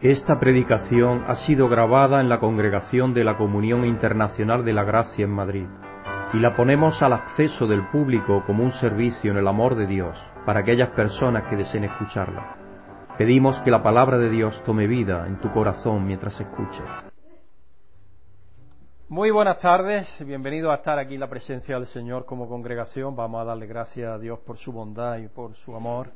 Esta predicación ha sido grabada en la Congregación de la Comunión Internacional de la Gracia en Madrid y la ponemos al acceso del público como un servicio en el amor de Dios para aquellas personas que deseen escucharla. Pedimos que la palabra de Dios tome vida en tu corazón mientras escuches. Muy buenas tardes, bienvenidos a estar aquí en la presencia del Señor como congregación. Vamos a darle gracias a Dios por su bondad y por su amor.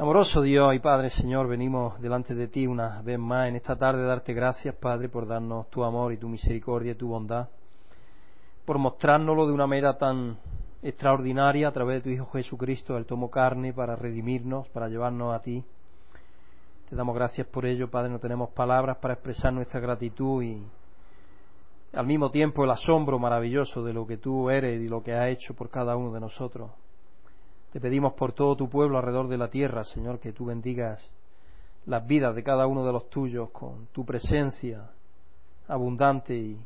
Amoroso Dios y Padre Señor, venimos delante de ti una vez más en esta tarde darte gracias, Padre, por darnos tu amor y tu misericordia y tu bondad, por mostrárnoslo de una manera tan extraordinaria a través de tu Hijo Jesucristo, Él tomó carne para redimirnos, para llevarnos a ti. Te damos gracias por ello, Padre, no tenemos palabras para expresar nuestra gratitud y al mismo tiempo el asombro maravilloso de lo que tú eres y lo que has hecho por cada uno de nosotros. Te pedimos por todo tu pueblo alrededor de la tierra, Señor, que tú bendigas las vidas de cada uno de los tuyos con tu presencia abundante y,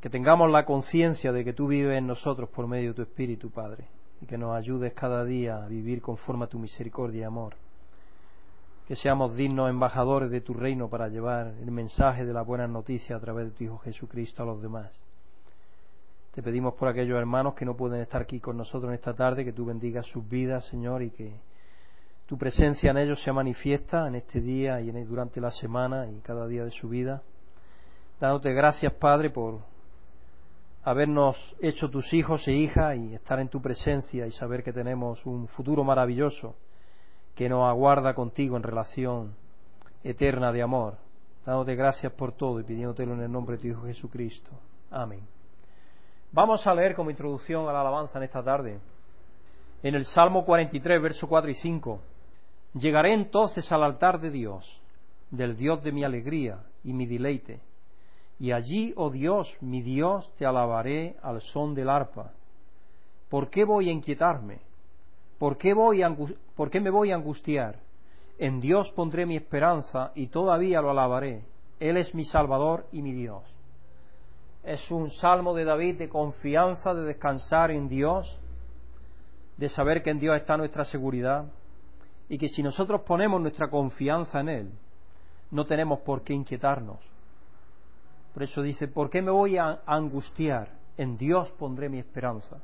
que tengamos la conciencia de que tú vives en nosotros por medio de tu Espíritu, Padre, y que nos ayudes cada día a vivir conforme a tu misericordia y amor. Que seamos dignos embajadores de tu reino para llevar el mensaje de la buena noticia a través de tu Hijo Jesucristo a los demás. Te pedimos por aquellos hermanos que no pueden estar aquí con nosotros en esta tarde, que tú bendigas sus vidas, Señor, y que tu presencia en ellos sea manifiesta en este día y durante la semana y cada día de su vida. Dándote gracias, Padre, por habernos hecho tus hijos e hijas y estar en tu presencia y saber que tenemos un futuro maravilloso que nos aguarda contigo en relación eterna de amor. Dándote gracias por todo y pidiéndotelo en el nombre de tu Hijo Jesucristo. Amén. Vamos a leer como introducción a la alabanza en esta tarde. En el Salmo 43, verso 4 y 5. Llegaré entonces al altar de Dios, del Dios de mi alegría y mi deleite. Y allí, oh Dios, mi Dios, te alabaré al son del arpa. ¿Por qué voy a inquietarme? ¿Por qué, ¿Por qué me voy a angustiar? En Dios pondré mi esperanza y todavía lo alabaré. Él es mi Salvador y mi Dios. Es un salmo de David de confianza, de descansar en Dios, de saber que en Dios está nuestra seguridad y que si nosotros ponemos nuestra confianza en Él, no tenemos por qué inquietarnos. Por eso dice, ¿por qué me voy a angustiar? En Dios pondré mi esperanza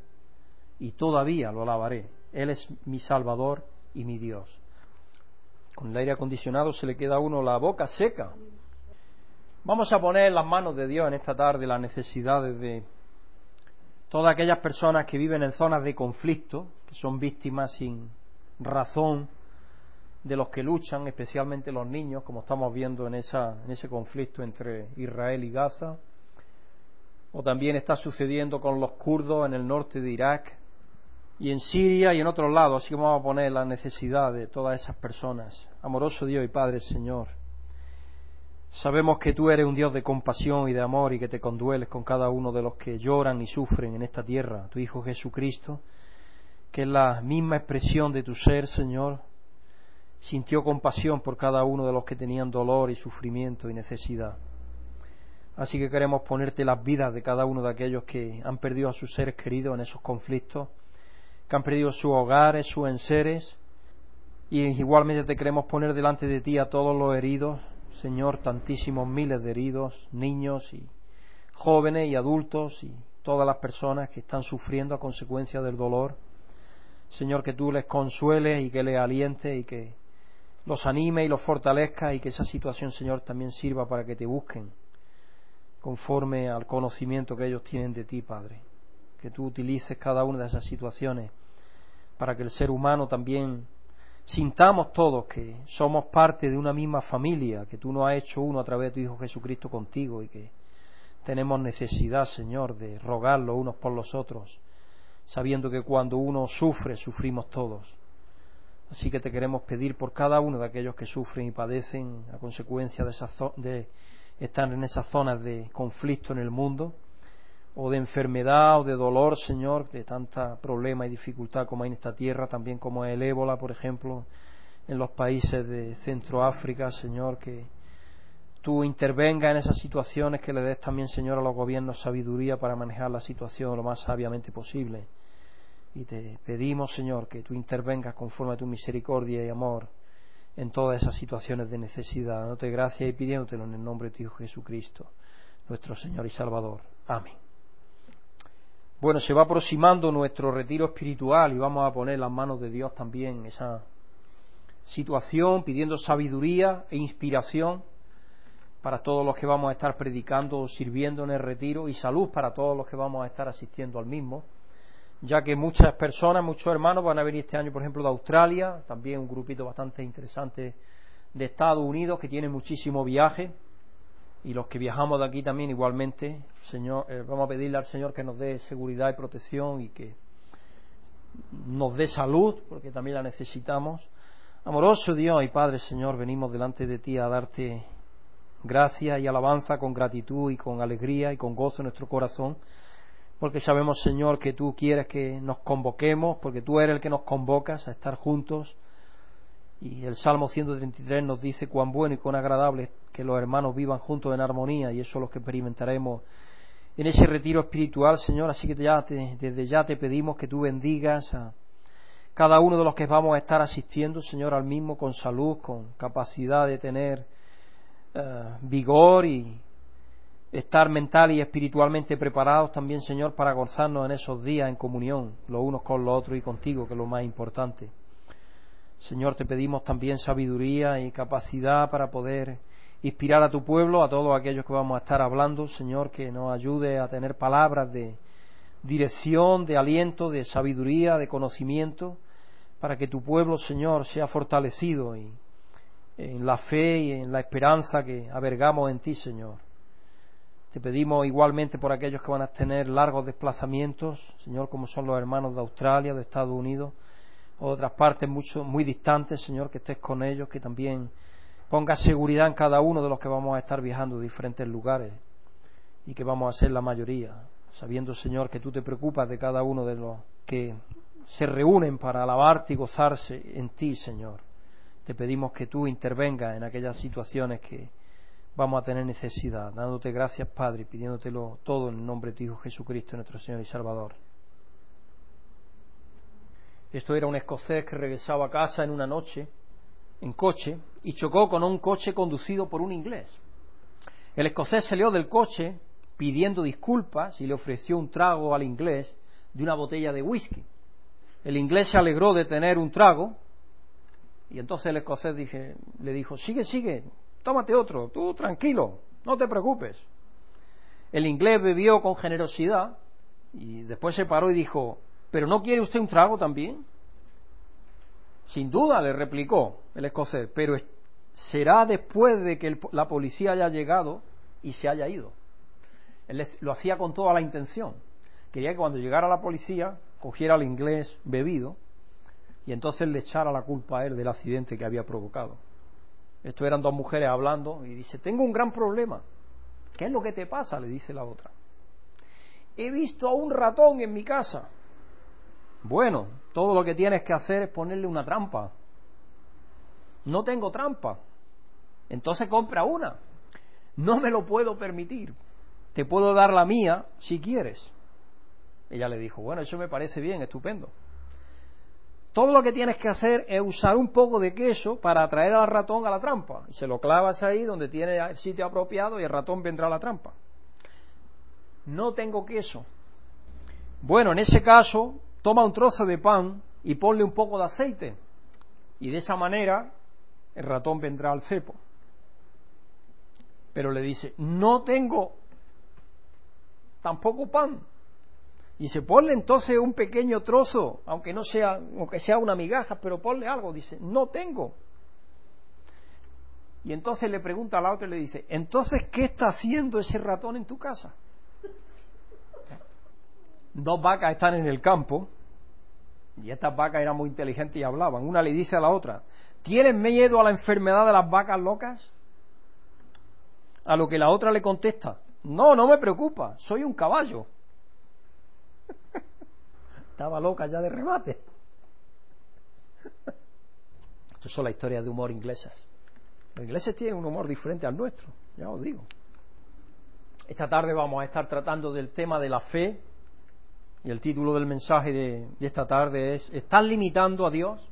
y todavía lo alabaré. Él es mi Salvador y mi Dios. Con el aire acondicionado se le queda a uno la boca seca Vamos a poner en las manos de Dios en esta tarde las necesidades de todas aquellas personas que viven en zonas de conflicto, que son víctimas sin razón de los que luchan, especialmente los niños, como estamos viendo en, esa, en ese conflicto entre Israel y Gaza, o también está sucediendo con los kurdos en el norte de Irak y en Siria y en otros lados. Así que vamos a poner la necesidad de todas esas personas. Amoroso Dios y Padre Señor. Sabemos que tú eres un Dios de compasión y de amor y que te condueles con cada uno de los que lloran y sufren en esta tierra. Tu Hijo Jesucristo, que es la misma expresión de tu ser, Señor, sintió compasión por cada uno de los que tenían dolor y sufrimiento y necesidad. Así que queremos ponerte las vidas de cada uno de aquellos que han perdido a sus seres queridos en esos conflictos, que han perdido sus hogares, sus enseres, y igualmente te queremos poner delante de ti a todos los heridos, Señor, tantísimos miles de heridos, niños y jóvenes y adultos y todas las personas que están sufriendo a consecuencia del dolor. Señor, que tú les consueles y que les alientes y que los anime y los fortalezca y que esa situación, Señor, también sirva para que te busquen conforme al conocimiento que ellos tienen de ti, Padre. Que tú utilices cada una de esas situaciones para que el ser humano también sintamos todos que somos parte de una misma familia, que tú nos has hecho uno a través de tu Hijo Jesucristo contigo y que tenemos necesidad, Señor, de rogar los unos por los otros, sabiendo que cuando uno sufre, sufrimos todos. Así que te queremos pedir por cada uno de aquellos que sufren y padecen a consecuencia de, de estar en esas zonas de conflicto en el mundo, o de enfermedad o de dolor, Señor, de tanta problema y dificultad como hay en esta tierra, también como el ébola, por ejemplo, en los países de Centroáfrica, Señor, que tú intervengas en esas situaciones, que le des también, Señor, a los gobiernos sabiduría para manejar la situación lo más sabiamente posible. Y te pedimos, Señor, que tú intervengas conforme a tu misericordia y amor en todas esas situaciones de necesidad. Dándote gracias y pidiéndotelo en el nombre de tu Hijo Jesucristo, nuestro Señor y Salvador. Amén. Bueno, se va aproximando nuestro retiro espiritual y vamos a poner las manos de Dios también esa situación, pidiendo sabiduría e inspiración para todos los que vamos a estar predicando o sirviendo en el retiro y salud para todos los que vamos a estar asistiendo al mismo, ya que muchas personas, muchos hermanos van a venir este año, por ejemplo, de Australia, también un grupito bastante interesante de Estados Unidos que tiene muchísimo viaje y los que viajamos de aquí también igualmente, Señor, eh, vamos a pedirle al Señor que nos dé seguridad y protección y que nos dé salud, porque también la necesitamos. Amoroso Dios y Padre Señor, venimos delante de ti a darte gracias y alabanza con gratitud y con alegría y con gozo en nuestro corazón, porque sabemos Señor que tú quieres que nos convoquemos, porque tú eres el que nos convocas a estar juntos y el Salmo 133 nos dice cuán bueno y cuán agradable es que los hermanos vivan juntos en armonía y eso es lo que experimentaremos en ese retiro espiritual, Señor. Así que ya desde ya te pedimos que tú bendigas a cada uno de los que vamos a estar asistiendo, Señor, al mismo con salud, con capacidad de tener eh, vigor y estar mental y espiritualmente preparados también, Señor, para gozarnos en esos días en comunión, los unos con los otros y contigo, que es lo más importante. Señor, te pedimos también sabiduría y capacidad para poder inspirar a tu pueblo, a todos aquellos que vamos a estar hablando, Señor, que nos ayude a tener palabras de dirección, de aliento, de sabiduría, de conocimiento, para que tu pueblo, Señor, sea fortalecido y en la fe y en la esperanza que avergamos en ti, Señor. Te pedimos igualmente por aquellos que van a tener largos desplazamientos, Señor, como son los hermanos de Australia, de Estados Unidos, otras partes mucho, muy distantes, Señor, que estés con ellos, que también ponga seguridad en cada uno de los que vamos a estar viajando a diferentes lugares y que vamos a ser la mayoría, sabiendo, Señor, que tú te preocupas de cada uno de los que se reúnen para alabarte y gozarse en ti, Señor. Te pedimos que tú intervengas en aquellas situaciones que vamos a tener necesidad, dándote gracias, Padre, pidiéndotelo todo en el nombre de tu Hijo Jesucristo, nuestro Señor y Salvador. Esto era un escocés que regresaba a casa en una noche en coche y chocó con un coche conducido por un inglés. El escocés salió del coche pidiendo disculpas y le ofreció un trago al inglés de una botella de whisky. El inglés se alegró de tener un trago y entonces el escocés le dijo, sigue, sigue, tómate otro, tú tranquilo, no te preocupes. El inglés bebió con generosidad y después se paró y dijo, ¿Pero no quiere usted un trago también? Sin duda, le replicó el escocés, pero será después de que la policía haya llegado y se haya ido. Él lo hacía con toda la intención. Quería que cuando llegara la policía cogiera al inglés bebido y entonces le echara la culpa a él del accidente que había provocado. Esto eran dos mujeres hablando y dice, tengo un gran problema. ¿Qué es lo que te pasa? le dice la otra. He visto a un ratón en mi casa. Bueno, todo lo que tienes que hacer es ponerle una trampa. No tengo trampa. Entonces compra una. No me lo puedo permitir. Te puedo dar la mía si quieres. Ella le dijo, bueno, eso me parece bien, estupendo. Todo lo que tienes que hacer es usar un poco de queso para atraer al ratón a la trampa. Y se lo clavas ahí donde tiene el sitio apropiado y el ratón vendrá a la trampa. No tengo queso. Bueno, en ese caso, toma un trozo de pan y ponle un poco de aceite. Y de esa manera el ratón vendrá al cepo. Pero le dice, no tengo tampoco pan. Y se ponle entonces un pequeño trozo, aunque no sea, aunque sea una migaja, pero ponle algo. Dice, no tengo. Y entonces le pregunta a la otra y le dice, entonces, ¿qué está haciendo ese ratón en tu casa? Dos vacas están en el campo y estas vacas eran muy inteligentes y hablaban. Una le dice a la otra, ¿tienes miedo a la enfermedad de las vacas locas? A lo que la otra le contesta, no, no me preocupa, soy un caballo. Estaba loca ya de remate. Estas son las historias de humor inglesas. Los ingleses tienen un humor diferente al nuestro, ya os digo. Esta tarde vamos a estar tratando del tema de la fe y el título del mensaje de, esta tarde es ¿Estás limitando a Dios?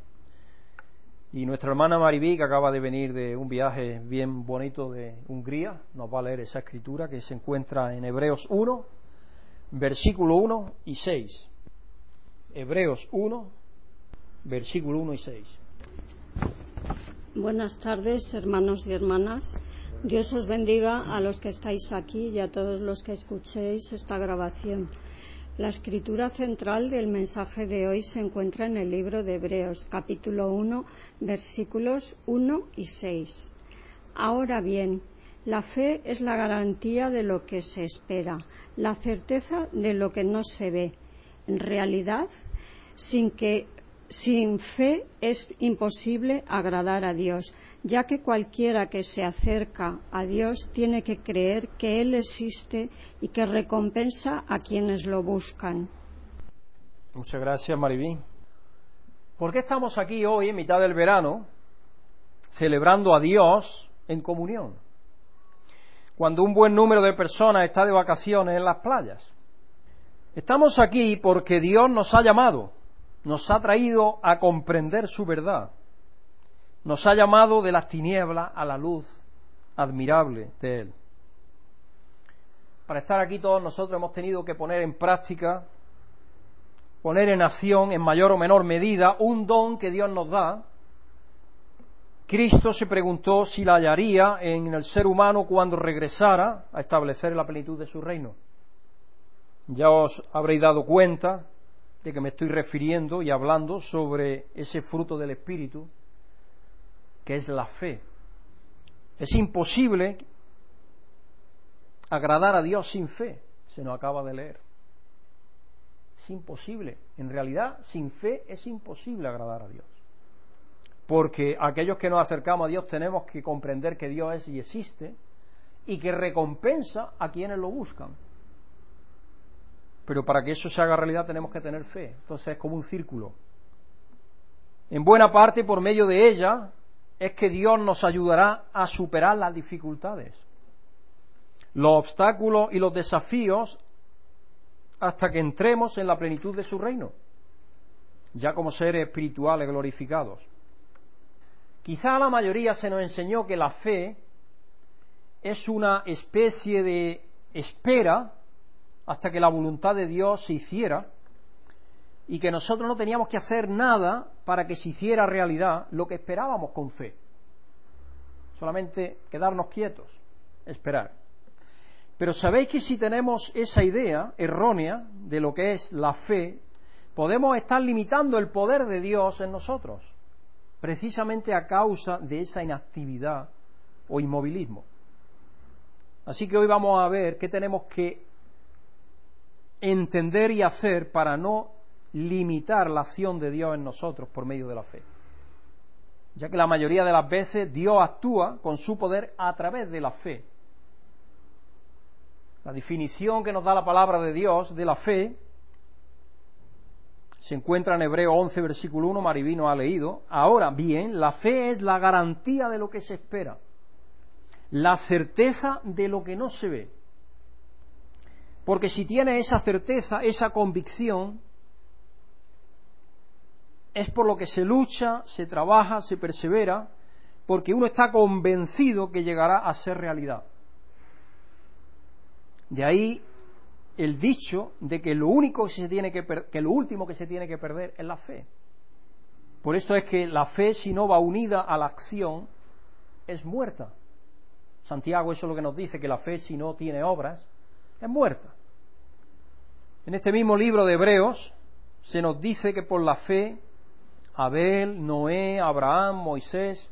Y nuestra hermana Maribí, que acaba de venir de un viaje bien bonito de Hungría, nos va a leer esa escritura que se encuentra en Hebreos 1, versículo 1 y 6. Hebreos 1, versículo 1 y 6. Buenas tardes, hermanos y hermanas. Dios os bendiga a los que estáis aquí y a todos los que escuchéis esta grabación. La escritura central del mensaje de hoy se encuentra en el libro de Hebreos, capítulo 1, versículos 1 y 6. Ahora bien, la fe es la garantía de lo que se espera, la certeza de lo que no se ve. En realidad, sin que sin fe es imposible agradar a Dios, ya que cualquiera que se acerca a Dios tiene que creer que Él existe y que recompensa a quienes lo buscan. Muchas gracias, Maribí. ¿Por qué estamos aquí hoy, en mitad del verano, celebrando a Dios en comunión? Cuando un buen número de personas está de vacaciones en las playas. Estamos aquí porque Dios nos ha llamado, nos ha traído a comprender su verdad nos ha llamado de las tinieblas a la luz admirable de Él. Para estar aquí todos nosotros hemos tenido que poner en práctica, poner en acción en mayor o menor medida un don que Dios nos da. Cristo se preguntó si la hallaría en el ser humano cuando regresara a establecer la plenitud de su reino. Ya os habréis dado cuenta de que me estoy refiriendo y hablando sobre ese fruto del Espíritu, que es la fe. Es imposible agradar a Dios sin fe, se nos acaba de leer. Es imposible. En realidad, sin fe es imposible agradar a Dios. Porque aquellos que nos acercamos a Dios tenemos que comprender que Dios es y existe y que recompensa a quienes lo buscan. Pero para que eso se haga realidad tenemos que tener fe. Entonces es como un círculo. En buena parte, por medio de ella, es que Dios nos ayudará a superar las dificultades, los obstáculos y los desafíos hasta que entremos en la plenitud de su reino, ya como seres espirituales glorificados. Quizá a la mayoría se nos enseñó que la fe es una especie de espera hasta que la voluntad de Dios se hiciera y que nosotros no teníamos que hacer nada para que se hiciera realidad lo que esperábamos con fe. Solamente quedarnos quietos, esperar. Pero sabéis que si tenemos esa idea errónea de lo que es la fe, podemos estar limitando el poder de Dios en nosotros, precisamente a causa de esa inactividad o inmovilismo. Así que hoy vamos a ver qué tenemos que entender y hacer para no limitar la acción de Dios en nosotros por medio de la fe. Ya que la mayoría de las veces Dios actúa con su poder a través de la fe. La definición que nos da la palabra de Dios de la fe se encuentra en Hebreo 11, versículo 1, Marivino ha leído. Ahora bien, la fe es la garantía de lo que se espera, la certeza de lo que no se ve. Porque si tiene esa certeza, esa convicción, es por lo que se lucha, se trabaja, se persevera, porque uno está convencido que llegará a ser realidad. De ahí el dicho de que lo único que se tiene que, que lo último que se tiene que perder es la fe. Por esto es que la fe, si no va unida a la acción, es muerta. Santiago eso es lo que nos dice, que la fe, si no tiene obras, es muerta. En este mismo libro de Hebreos se nos dice que por la fe Abel, Noé, Abraham, Moisés.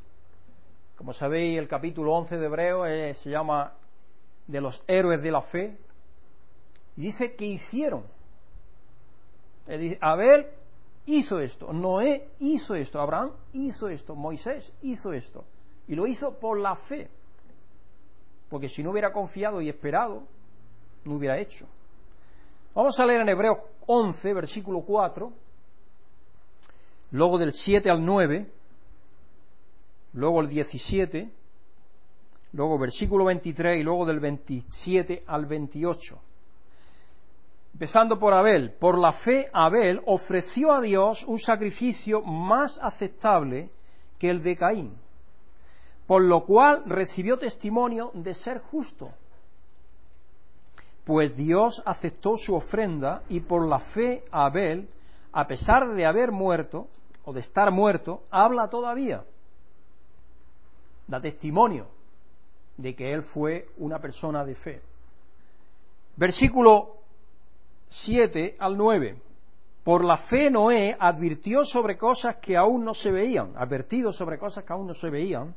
Como sabéis, el capítulo 11 de Hebreo eh, se llama de los héroes de la fe. Y dice que hicieron. Abel hizo esto, Noé hizo esto, Abraham hizo esto, Moisés hizo esto. Y lo hizo por la fe. Porque si no hubiera confiado y esperado, no hubiera hecho. Vamos a leer en Hebreos 11, versículo 4 luego del 7 al 9, luego el 17, luego versículo 23 y luego del 27 al 28. Empezando por Abel, por la fe Abel ofreció a Dios un sacrificio más aceptable que el de Caín, por lo cual recibió testimonio de ser justo. Pues Dios aceptó su ofrenda y por la fe Abel, a pesar de haber muerto, o de estar muerto, habla todavía. Da testimonio de que él fue una persona de fe. Versículo 7 al 9. Por la fe Noé advirtió sobre cosas que aún no se veían, advertido sobre cosas que aún no se veían.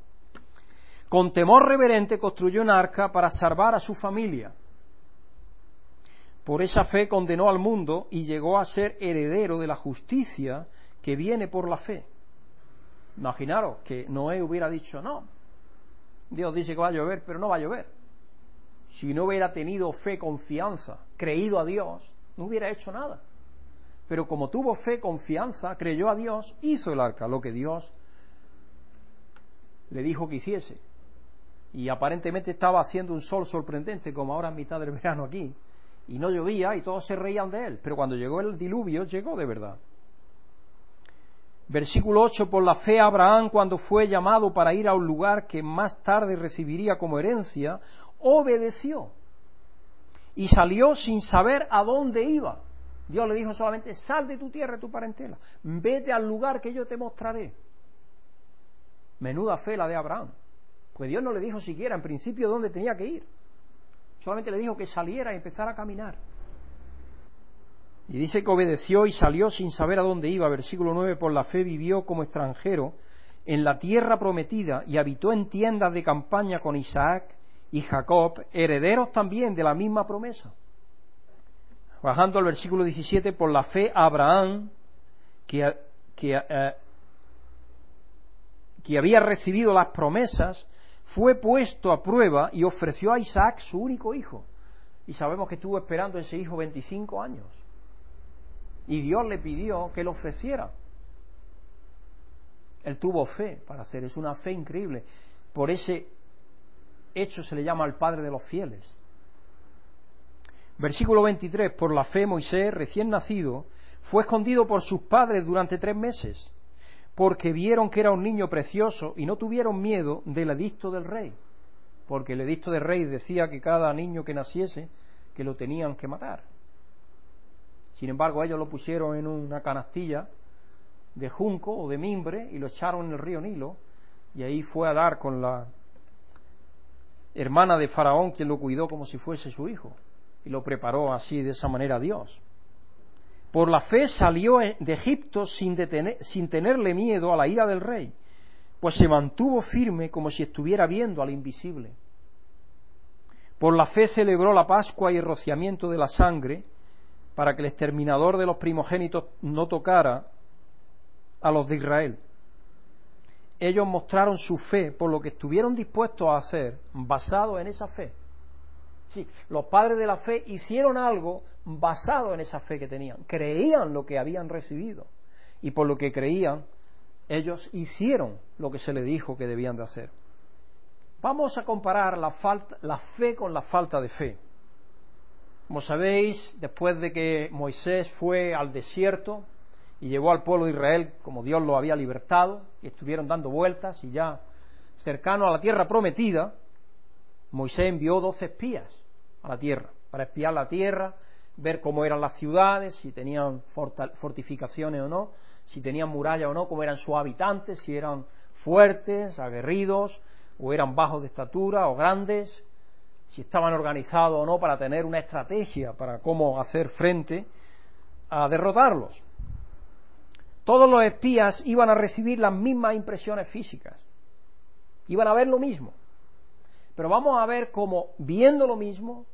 Con temor reverente construyó un arca para salvar a su familia. Por esa fe condenó al mundo y llegó a ser heredero de la justicia que viene por la fe. Imaginaros que Noé hubiera dicho, no, Dios dice que va a llover, pero no va a llover. Si no hubiera tenido fe, confianza, creído a Dios, no hubiera hecho nada. Pero como tuvo fe, confianza, creyó a Dios, hizo el arca, lo que Dios le dijo que hiciese. Y aparentemente estaba haciendo un sol sorprendente, como ahora en mitad del verano aquí. Y no llovía y todos se reían de él. Pero cuando llegó el diluvio, llegó de verdad. Versículo 8, por la fe Abraham, cuando fue llamado para ir a un lugar que más tarde recibiría como herencia, obedeció y salió sin saber a dónde iba. Dios le dijo solamente, sal de tu tierra, de tu parentela, vete al lugar que yo te mostraré. Menuda fe la de Abraham. Pues Dios no le dijo siquiera en principio dónde tenía que ir. Solamente le dijo que saliera y empezara a caminar. Y dice que obedeció y salió sin saber a dónde iba. Versículo 9, por la fe vivió como extranjero en la tierra prometida y habitó en tiendas de campaña con Isaac y Jacob, herederos también de la misma promesa. Bajando al versículo 17, por la fe Abraham, que, que, eh, que había recibido las promesas, fue puesto a prueba y ofreció a Isaac su único hijo. Y sabemos que estuvo esperando ese hijo 25 años y Dios le pidió que lo ofreciera. Él tuvo fe para hacer, es una fe increíble. Por ese hecho se le llama al Padre de los fieles. Versículo 23, por la fe Moisés, recién nacido, fue escondido por sus padres durante tres meses, porque vieron que era un niño precioso y no tuvieron miedo del edicto del rey, porque el edicto del rey decía que cada niño que naciese, que lo tenían que matar. Sin embargo, ellos lo pusieron en una canastilla de junco o de mimbre y lo echaron en el río Nilo y ahí fue a dar con la hermana de Faraón quien lo cuidó como si fuese su hijo y lo preparó así de esa manera a Dios. Por la fe salió de Egipto sin, sin tenerle miedo a la ira del rey, pues se mantuvo firme como si estuviera viendo al invisible. Por la fe celebró la Pascua y el rociamiento de la sangre, para que el exterminador de los primogénitos no tocara a los de Israel. Ellos mostraron su fe por lo que estuvieron dispuestos a hacer basado en esa fe. Sí, los padres de la fe hicieron algo basado en esa fe que tenían, creían lo que habían recibido y por lo que creían ellos hicieron lo que se les dijo que debían de hacer. Vamos a comparar la, la fe con la falta de fe. Como sabéis, después de que Moisés fue al desierto y llevó al pueblo de Israel como Dios lo había libertado, y estuvieron dando vueltas y ya cercano a la tierra prometida, Moisés envió doce espías a la tierra para espiar la tierra, ver cómo eran las ciudades, si tenían fortificaciones o no, si tenían muralla o no, cómo eran sus habitantes, si eran fuertes, aguerridos, o eran bajos de estatura o grandes, si estaban organizados o no para tener una estrategia para cómo hacer frente a derrotarlos. Todos los espías iban a recibir las mismas impresiones físicas, iban a ver lo mismo. Pero vamos a ver cómo, viendo lo mismo,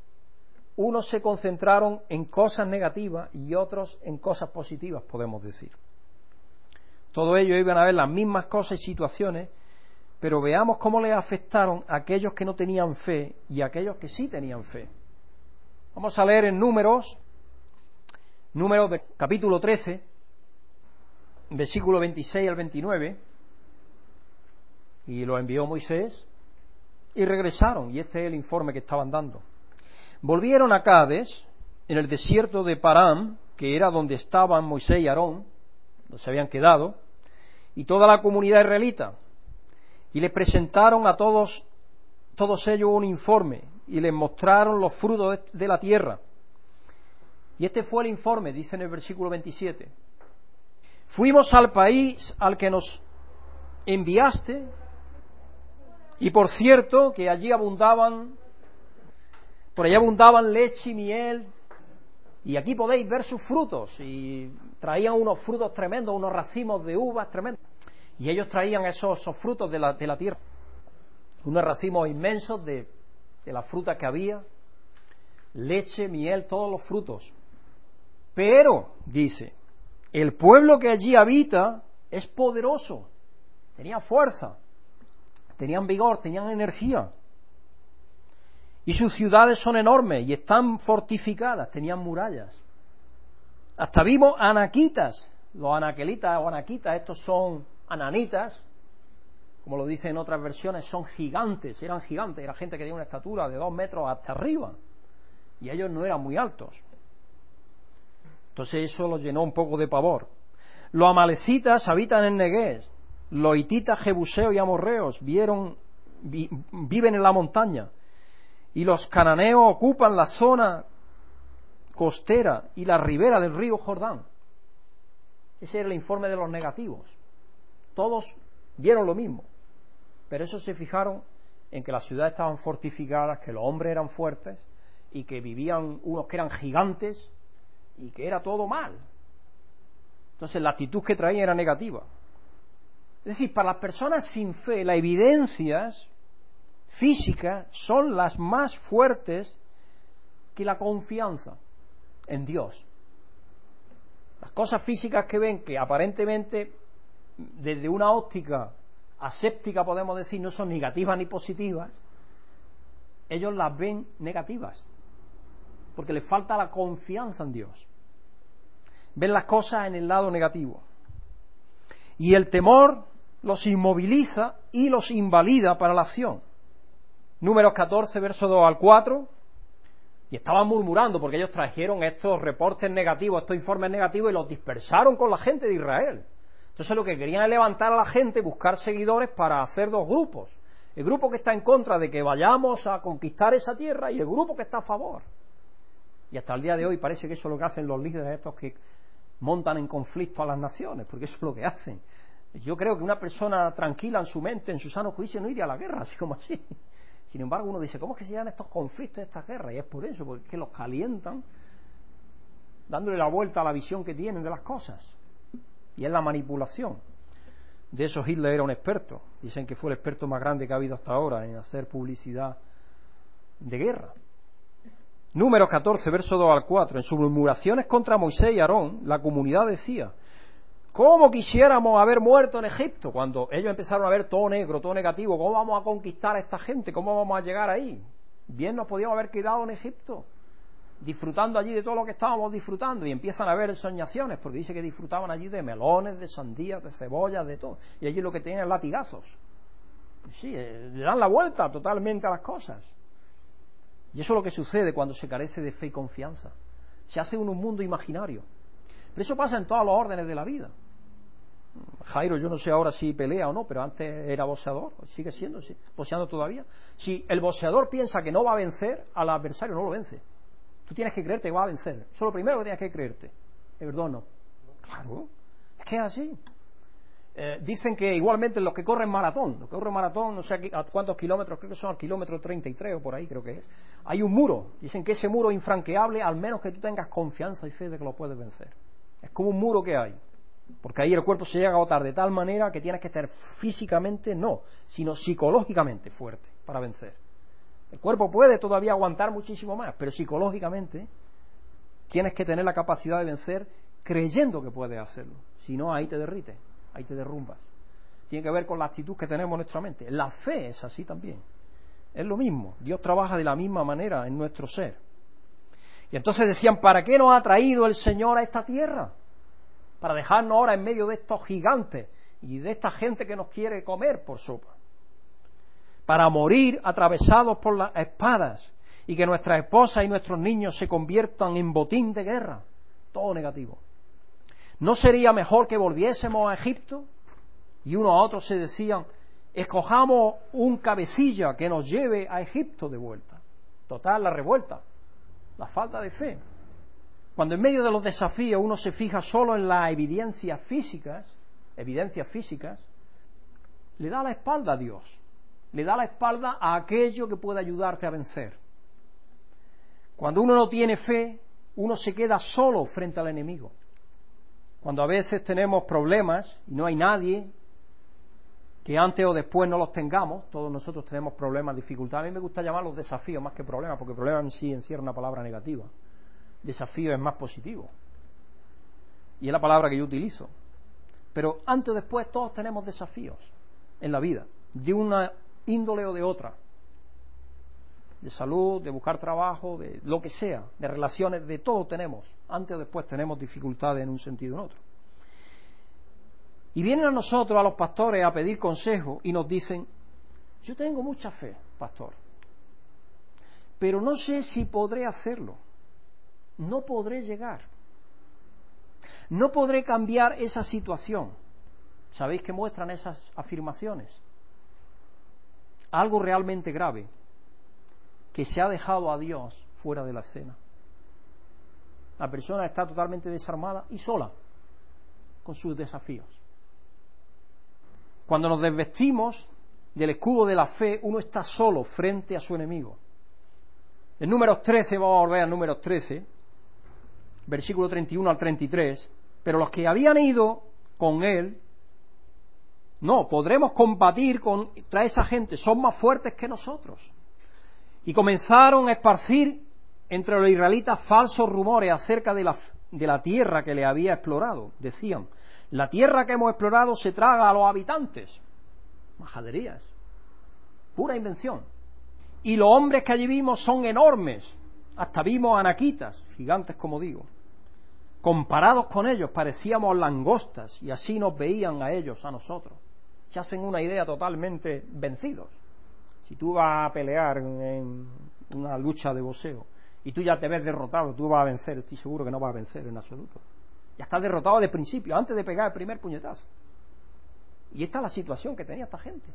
unos se concentraron en cosas negativas y otros en cosas positivas, podemos decir. Todo ellos iban a ver las mismas cosas y situaciones, pero veamos cómo le afectaron a aquellos que no tenían fe y a aquellos que sí tenían fe. Vamos a leer en números, números capítulo 13, versículo 26 al 29, y lo envió Moisés, y regresaron, y este es el informe que estaban dando. Volvieron a Cades, en el desierto de Param, que era donde estaban Moisés y Aarón, donde se habían quedado, y toda la comunidad israelita y les presentaron a todos, todos ellos un informe y les mostraron los frutos de la tierra. Y este fue el informe, dice en el versículo 27. Fuimos al país al que nos enviaste y por cierto que allí abundaban, por allí abundaban leche y miel y aquí podéis ver sus frutos y traían unos frutos tremendos, unos racimos de uvas tremendos. Y ellos traían esos, frutos de la, de la, tierra, unos racimos inmensos de, de la fruta que había, leche, miel, todos los frutos. Pero, dice, el pueblo que allí habita es poderoso, tenía fuerza, tenían vigor, tenían energía. Y sus ciudades son enormes y están fortificadas, tenían murallas. Hasta vimos anaquitas, los anaquelitas o anaquitas, estos son ananitas, como lo dicen en otras versiones, son gigantes, eran gigantes, era gente que tenía una estatura de dos metros hasta arriba, y ellos no eran muy altos. Entonces eso los llenó un poco de pavor. Los amalecitas habitan en Negués, los hititas, jebuseos y amorreos vieron, viven en la montaña, y los cananeos ocupan la zona costera y la ribera del río Jordán. Ese era el informe de los negativos. Todos vieron lo mismo, pero eso se fijaron en que las ciudades estaban fortificadas, que los hombres eran fuertes y que vivían unos que eran gigantes y que era todo mal. Entonces la actitud que traían era negativa. Es decir, para las personas sin fe, las evidencias físicas son las más fuertes que la confianza en Dios. Las cosas físicas que ven que aparentemente desde una óptica aséptica podemos decir no son negativas ni positivas, ellos las ven negativas, porque les falta la confianza en Dios. Ven las cosas en el lado negativo. Y el temor los inmoviliza y los invalida para la acción. Números 14, verso 2 al 4. Y estaban murmurando porque ellos trajeron estos reportes negativos, estos informes negativos y los dispersaron con la gente de Israel. Entonces lo que querían es levantar a la gente, buscar seguidores para hacer dos grupos. El grupo que está en contra de que vayamos a conquistar esa tierra y el grupo que está a favor. Y hasta el día de hoy parece que eso es lo que hacen los líderes estos que montan en conflicto a las naciones, porque eso es lo que hacen. Yo creo que una persona tranquila en su mente, en su sano juicio, no iría a la guerra, así como así. Sin embargo, uno dice, ¿cómo es que se llaman estos conflictos, estas guerras? Y es por eso, porque los calientan, dándole la vuelta a la visión que tienen de las cosas. Y es la manipulación. De eso Hitler era un experto. Dicen que fue el experto más grande que ha habido hasta ahora en hacer publicidad de guerra. Número 14, verso 2 al 4. En sus murmuraciones contra Moisés y Aarón, la comunidad decía, ¿cómo quisiéramos haber muerto en Egipto? Cuando ellos empezaron a ver todo negro, todo negativo, ¿cómo vamos a conquistar a esta gente? ¿Cómo vamos a llegar ahí? Bien nos podíamos haber quedado en Egipto disfrutando allí de todo lo que estábamos disfrutando y empiezan a ver soñaciones, porque dice que disfrutaban allí de melones, de sandías, de cebollas, de todo. Y allí lo que tenían es latigazos. Sí, eh, le dan la vuelta totalmente a las cosas. Y eso es lo que sucede cuando se carece de fe y confianza. Se hace un mundo imaginario. Pero eso pasa en todos los órdenes de la vida. Jairo, yo no sé ahora si pelea o no, pero antes era boxeador, sigue siendo, sí, boxeando todavía. Si el boxeador piensa que no va a vencer al adversario, no lo vence. Tú tienes que creerte que va a vencer. Eso es lo primero que tienes que creerte. ¿Es verdad o no? Claro. Es que es así. Eh, dicen que igualmente los que corren maratón, los que corren maratón, no sé a cuántos kilómetros, creo que son al kilómetro 33 o por ahí creo que es, hay un muro. Dicen que ese muro es infranqueable al menos que tú tengas confianza y fe de que lo puedes vencer. Es como un muro que hay. Porque ahí el cuerpo se llega a agotar de tal manera que tienes que estar físicamente, no, sino psicológicamente fuerte para vencer. El cuerpo puede todavía aguantar muchísimo más, pero psicológicamente tienes que tener la capacidad de vencer creyendo que puedes hacerlo. Si no, ahí te derrites, ahí te derrumbas. Tiene que ver con la actitud que tenemos en nuestra mente. La fe es así también. Es lo mismo. Dios trabaja de la misma manera en nuestro ser. Y entonces decían, ¿para qué nos ha traído el Señor a esta tierra? Para dejarnos ahora en medio de estos gigantes y de esta gente que nos quiere comer por sopa para morir atravesados por las espadas y que nuestras esposas y nuestros niños se conviertan en botín de guerra. Todo negativo. ¿No sería mejor que volviésemos a Egipto? Y unos a otros se decían, escojamos un cabecilla que nos lleve a Egipto de vuelta. Total, la revuelta, la falta de fe. Cuando en medio de los desafíos uno se fija solo en las evidencias físicas, evidencias físicas, le da la espalda a Dios, le da la espalda a aquello que puede ayudarte a vencer. Cuando uno no tiene fe, uno se queda solo frente al enemigo. Cuando a veces tenemos problemas y no hay nadie que antes o después no los tengamos, todos nosotros tenemos problemas, dificultades. A mí me gusta llamarlos desafíos más que problemas, porque problema en sí encierra una palabra negativa. Desafío es más positivo. Y es la palabra que yo utilizo. Pero antes o después todos tenemos desafíos en la vida, de una índole o de otra. De salud, de buscar trabajo, de lo que sea, de relaciones, de todo tenemos. Antes o después tenemos dificultades en un sentido o en otro. Y vienen a nosotros, a los pastores, a pedir consejo y nos dicen, yo tengo mucha fe, pastor, pero no sé si podré hacerlo, no podré llegar, no podré cambiar esa situación. ¿Sabéis qué muestran esas afirmaciones? Algo realmente grave, que se ha dejado a Dios fuera de la escena. La persona está totalmente desarmada y sola con sus desafíos. Cuando nos desvestimos del escudo de la fe, uno está solo frente a su enemigo. En números 13, vamos a volver al números 13, versículo 31 al 33, pero los que habían ido con él, no, podremos combatir contra esa gente, son más fuertes que nosotros. Y comenzaron a esparcir entre los israelitas falsos rumores acerca de la, de la tierra que le había explorado. Decían, la tierra que hemos explorado se traga a los habitantes. Majaderías. Pura invención. Y los hombres que allí vimos son enormes. Hasta vimos anaquitas, gigantes como digo. Comparados con ellos parecíamos langostas y así nos veían a ellos, a nosotros. Se hacen una idea totalmente vencidos. Si tú vas a pelear en una lucha de boxeo y tú ya te ves derrotado, tú vas a vencer, estoy seguro que no vas a vencer en absoluto. Ya está derrotado de principio, antes de pegar el primer puñetazo. Y esta es la situación que tenía esta gente.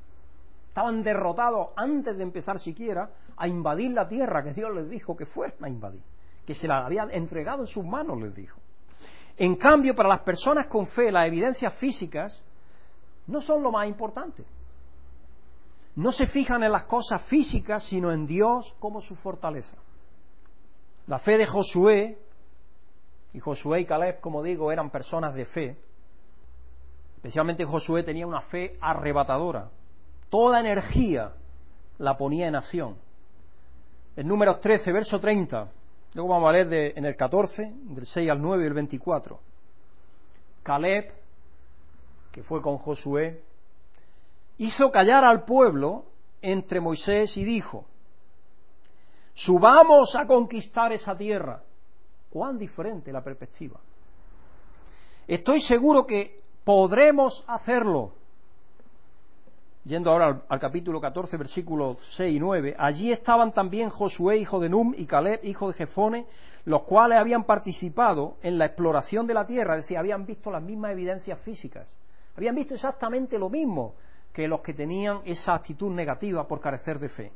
Estaban derrotados antes de empezar siquiera a invadir la tierra que Dios les dijo que fueran a invadir, que se la había entregado en sus manos, les dijo. En cambio, para las personas con fe, las evidencias físicas no son lo más importante. No se fijan en las cosas físicas, sino en Dios como su fortaleza. La fe de Josué y Josué y Caleb, como digo, eran personas de fe. Especialmente Josué tenía una fe arrebatadora. Toda energía la ponía en acción. En números 13, verso 30. Luego vamos a leer en el 14, del 6 al 9 y el 24. Caleb, que fue con Josué, hizo callar al pueblo entre Moisés y dijo, subamos a conquistar esa tierra cuán diferente la perspectiva. Estoy seguro que podremos hacerlo. Yendo ahora al, capítulo 14, versículos 6 y 9, allí estaban también Josué, hijo de Num, y Caleb, hijo de Jefone, los cuales habían participado en la exploración de la tierra, es decir, habían visto las mismas evidencias físicas, habían visto exactamente lo mismo que los que tenían esa actitud negativa por carecer de fe.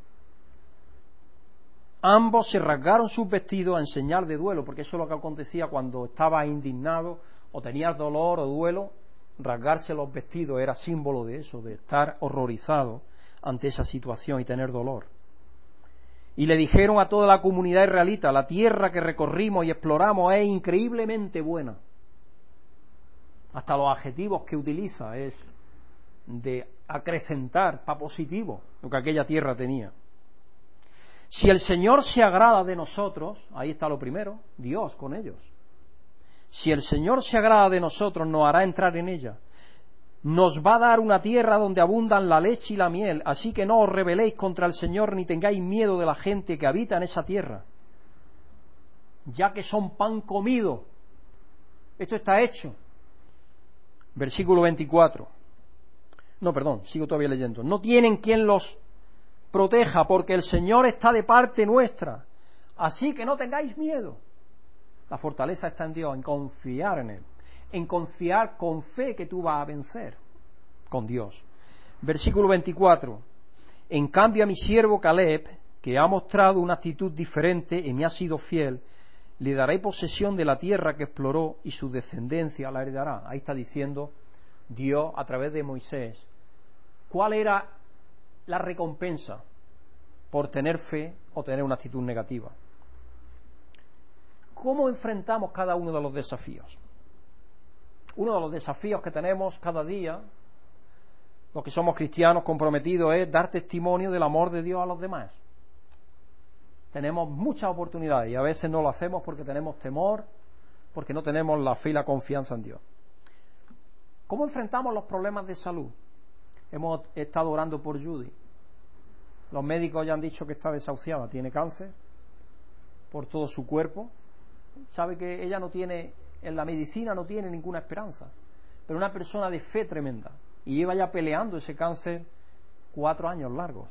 Ambos se rasgaron sus vestidos en señal de duelo, porque eso es lo que acontecía cuando estaba indignado o tenía dolor o duelo. Rasgarse los vestidos era símbolo de eso, de estar horrorizado ante esa situación y tener dolor. Y le dijeron a toda la comunidad israelita, la tierra que recorrimos y exploramos es increíblemente buena. Hasta los adjetivos que utiliza es de acrecentar para positivo lo que aquella tierra tenía. Si el Señor se agrada de nosotros, ahí está lo primero, Dios con ellos. Si el Señor se agrada de nosotros, nos hará entrar en ella. Nos va a dar una tierra donde abundan la leche y la miel, así que no os rebeléis contra el Señor ni tengáis miedo de la gente que habita en esa tierra, ya que son pan comido. Esto está hecho. Versículo 24. No, perdón, sigo todavía leyendo. No tienen quien los proteja, porque el Señor está de parte nuestra. Así que no tengáis miedo. La fortaleza está en Dios, en confiar en Él, en confiar con fe que tú vas a vencer. con Dios. Versículo 24. En cambio a mi siervo Caleb, que ha mostrado una actitud diferente y me ha sido fiel, le daré posesión de la tierra que exploró y su descendencia la heredará. Ahí está diciendo Dios a través de Moisés. ¿Cuál era la recompensa por tener fe o tener una actitud negativa? ¿Cómo enfrentamos cada uno de los desafíos? Uno de los desafíos que tenemos cada día, los que somos cristianos comprometidos, es dar testimonio del amor de Dios a los demás tenemos muchas oportunidades y a veces no lo hacemos porque tenemos temor, porque no tenemos la fe y la confianza en Dios. ¿Cómo enfrentamos los problemas de salud? Hemos estado orando por Judy. Los médicos ya han dicho que está desahuciada, tiene cáncer por todo su cuerpo. Sabe que ella no tiene, en la medicina no tiene ninguna esperanza, pero una persona de fe tremenda. Y lleva ya peleando ese cáncer cuatro años largos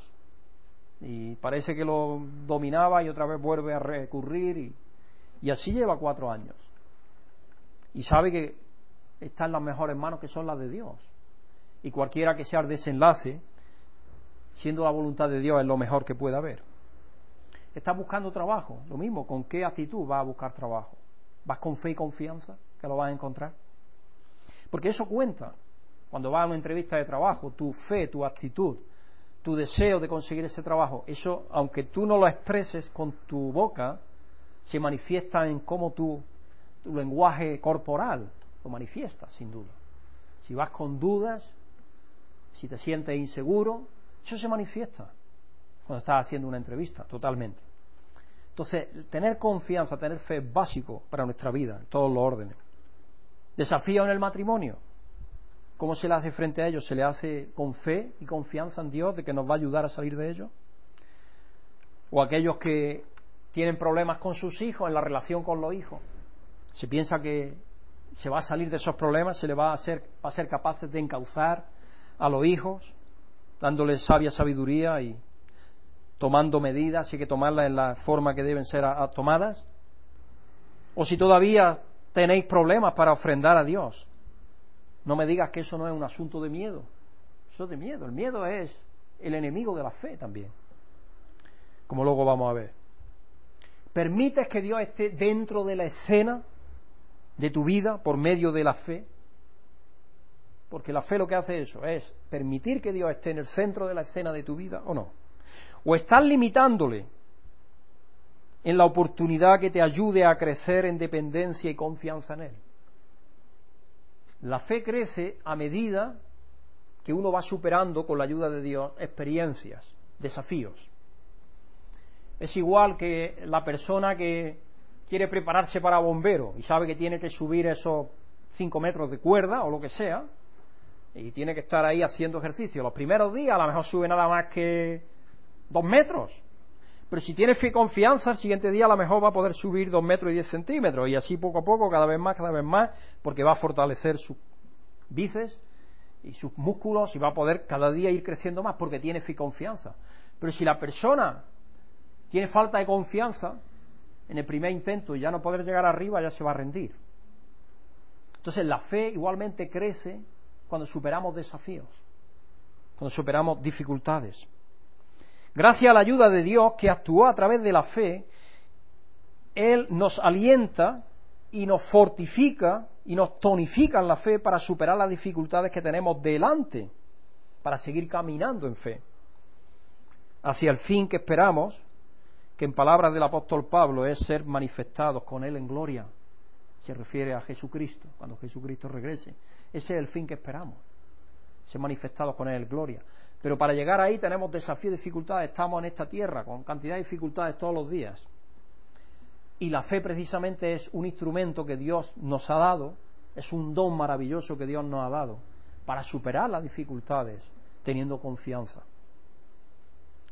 y parece que lo dominaba y otra vez vuelve a recurrir y, y así lleva cuatro años. Y sabe que está en las mejores manos que son las de Dios. Y cualquiera que sea el desenlace, siendo la voluntad de Dios, es lo mejor que puede haber. Estás buscando trabajo, lo mismo, ¿con qué actitud vas a buscar trabajo? ¿Vas con fe y confianza que lo vas a encontrar? Porque eso cuenta. Cuando vas a una entrevista de trabajo, tu fe, tu actitud, tu deseo de conseguir ese trabajo, eso, aunque tú no lo expreses con tu boca, se manifiesta en cómo tu, tu lenguaje corporal lo manifiesta, sin duda. Si vas con dudas, si te sientes inseguro, eso se manifiesta cuando estás haciendo una entrevista, totalmente. Entonces, tener confianza, tener fe es básico para nuestra vida, en todos los órdenes. Desafío en el matrimonio. ¿Cómo se le hace frente a ellos? ¿Se le hace con fe y confianza en Dios de que nos va a ayudar a salir de ellos? ¿O aquellos que tienen problemas con sus hijos en la relación con los hijos? ¿Se piensa que se va a salir de esos problemas? ¿Se le va a, hacer, va a ser capaces de encauzar a los hijos, dándoles sabia sabiduría y tomando medidas, hay que tomarlas en la forma que deben ser tomadas? ¿O si todavía tenéis problemas para ofrendar a Dios? No me digas que eso no es un asunto de miedo. Eso es de miedo. El miedo es el enemigo de la fe también. Como luego vamos a ver. ¿Permites que Dios esté dentro de la escena de tu vida por medio de la fe? Porque la fe lo que hace eso es permitir que Dios esté en el centro de la escena de tu vida o no. O estás limitándole en la oportunidad que te ayude a crecer en dependencia y confianza en Él. La fe crece a medida que uno va superando con la ayuda de Dios experiencias, desafíos. Es igual que la persona que quiere prepararse para bombero y sabe que tiene que subir esos cinco metros de cuerda o lo que sea, y tiene que estar ahí haciendo ejercicio. Los primeros días a lo mejor sube nada más que dos metros, pero si tiene fe confianza, el siguiente día a lo mejor va a poder subir dos metros y diez centímetros, y así poco a poco, cada vez más, cada vez más, porque va a fortalecer sus bíceps y sus músculos y va a poder cada día ir creciendo más porque tiene fe confianza. Pero si la persona tiene falta de confianza en el primer intento y ya no poder llegar arriba, ya se va a rendir. Entonces la fe igualmente crece cuando superamos desafíos, cuando superamos dificultades. Gracias a la ayuda de Dios que actuó a través de la fe, Él nos alienta y nos fortifica y nos tonifica en la fe para superar las dificultades que tenemos delante, para seguir caminando en fe, hacia el fin que esperamos, que en palabras del apóstol Pablo es ser manifestados con Él en gloria. Se refiere a Jesucristo, cuando Jesucristo regrese. Ese es el fin que esperamos, ser manifestados con Él gloria. Pero para llegar ahí tenemos desafíos y dificultades. Estamos en esta tierra con cantidad de dificultades todos los días. Y la fe precisamente es un instrumento que Dios nos ha dado, es un don maravilloso que Dios nos ha dado para superar las dificultades teniendo confianza.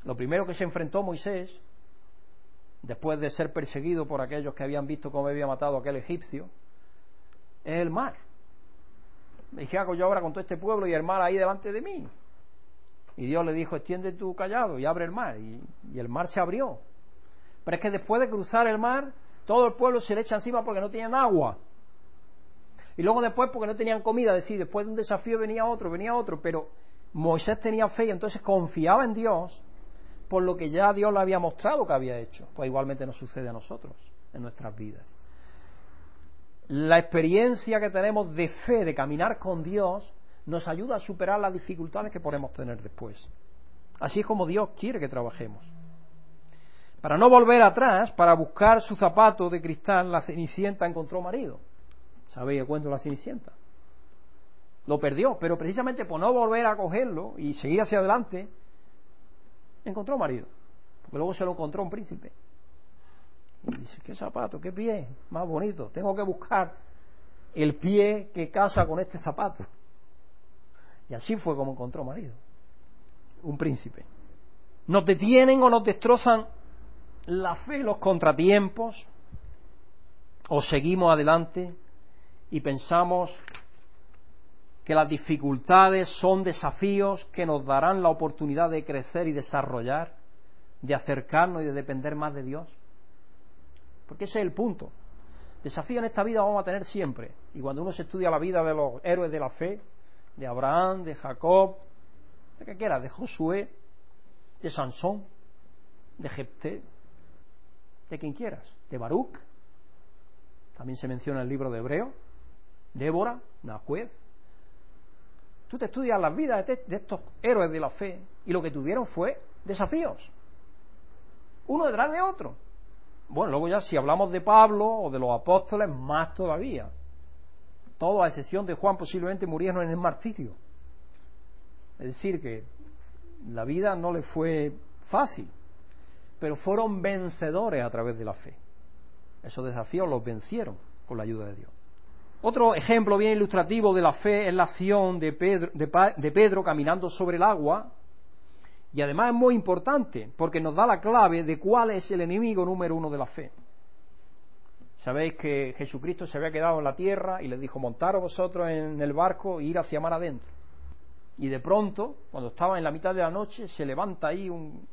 Lo primero que se enfrentó Moisés, después de ser perseguido por aquellos que habían visto cómo había matado a aquel egipcio, es el mar. Me dije, hago yo ahora con todo este pueblo y el mar ahí delante de mí? Y Dios le dijo, extiende tu callado y abre el mar. Y, el mar se abrió. Pero es que después de cruzar el mar, todo el pueblo se le echa encima porque no tienen agua. Y luego después, porque no tenían comida, decir, después de un desafío venía otro, venía otro, pero Moisés tenía fe y entonces confiaba en Dios por lo que ya Dios le había mostrado que había hecho. Pues igualmente nos sucede a nosotros en nuestras vidas. La experiencia que tenemos de fe, de caminar con Dios, nos ayuda a superar las dificultades que podemos tener después. Así es como Dios quiere que trabajemos. Para no volver atrás, para buscar su zapato de cristal, la Cenicienta encontró marido. ¿Sabéis el cuento de la Cenicienta? Lo perdió, pero precisamente por no volver a cogerlo y seguir hacia adelante, encontró marido. Porque luego se lo encontró un príncipe. Y dice, qué zapato, qué pie, más bonito. Tengo que buscar el pie que casa con este zapato. Y así fue como encontró marido. Un príncipe. Nos detienen o nos destrozan la fe, los contratiempos, o seguimos adelante y pensamos que las dificultades son desafíos que nos darán la oportunidad de crecer y desarrollar, de acercarnos y de depender más de Dios. Porque ese es el punto. Desafíos en esta vida vamos a tener siempre. Y cuando uno se estudia la vida de los héroes de la fe, de Abraham, de Jacob, de que quiera, de Josué, de Sansón, de Jepté, de quien quieras, de Baruch, también se menciona en el libro de Hebreo, Débora, Nahuez, Tú te estudias las vidas de, estos héroes de la fe y lo que tuvieron fue desafíos, uno detrás de otro. Bueno, luego ya si hablamos de Pablo o de los apóstoles, más todavía. Todos, a excepción de Juan, posiblemente murieron en el martirio. Es decir, que la vida no le fue fácil, pero fueron vencedores a través de la fe. Esos desafíos los vencieron con la ayuda de Dios. Otro ejemplo bien ilustrativo de la fe es la acción de Pedro, caminando sobre el agua, y además es muy importante porque nos da la clave de cuál es el enemigo número uno de la fe. Sabéis que Jesucristo se había quedado en la tierra y les dijo, montaros vosotros en el barco e ir hacia mar adentro. Y de pronto, cuando estaba en la mitad de la noche, se levanta ahí un,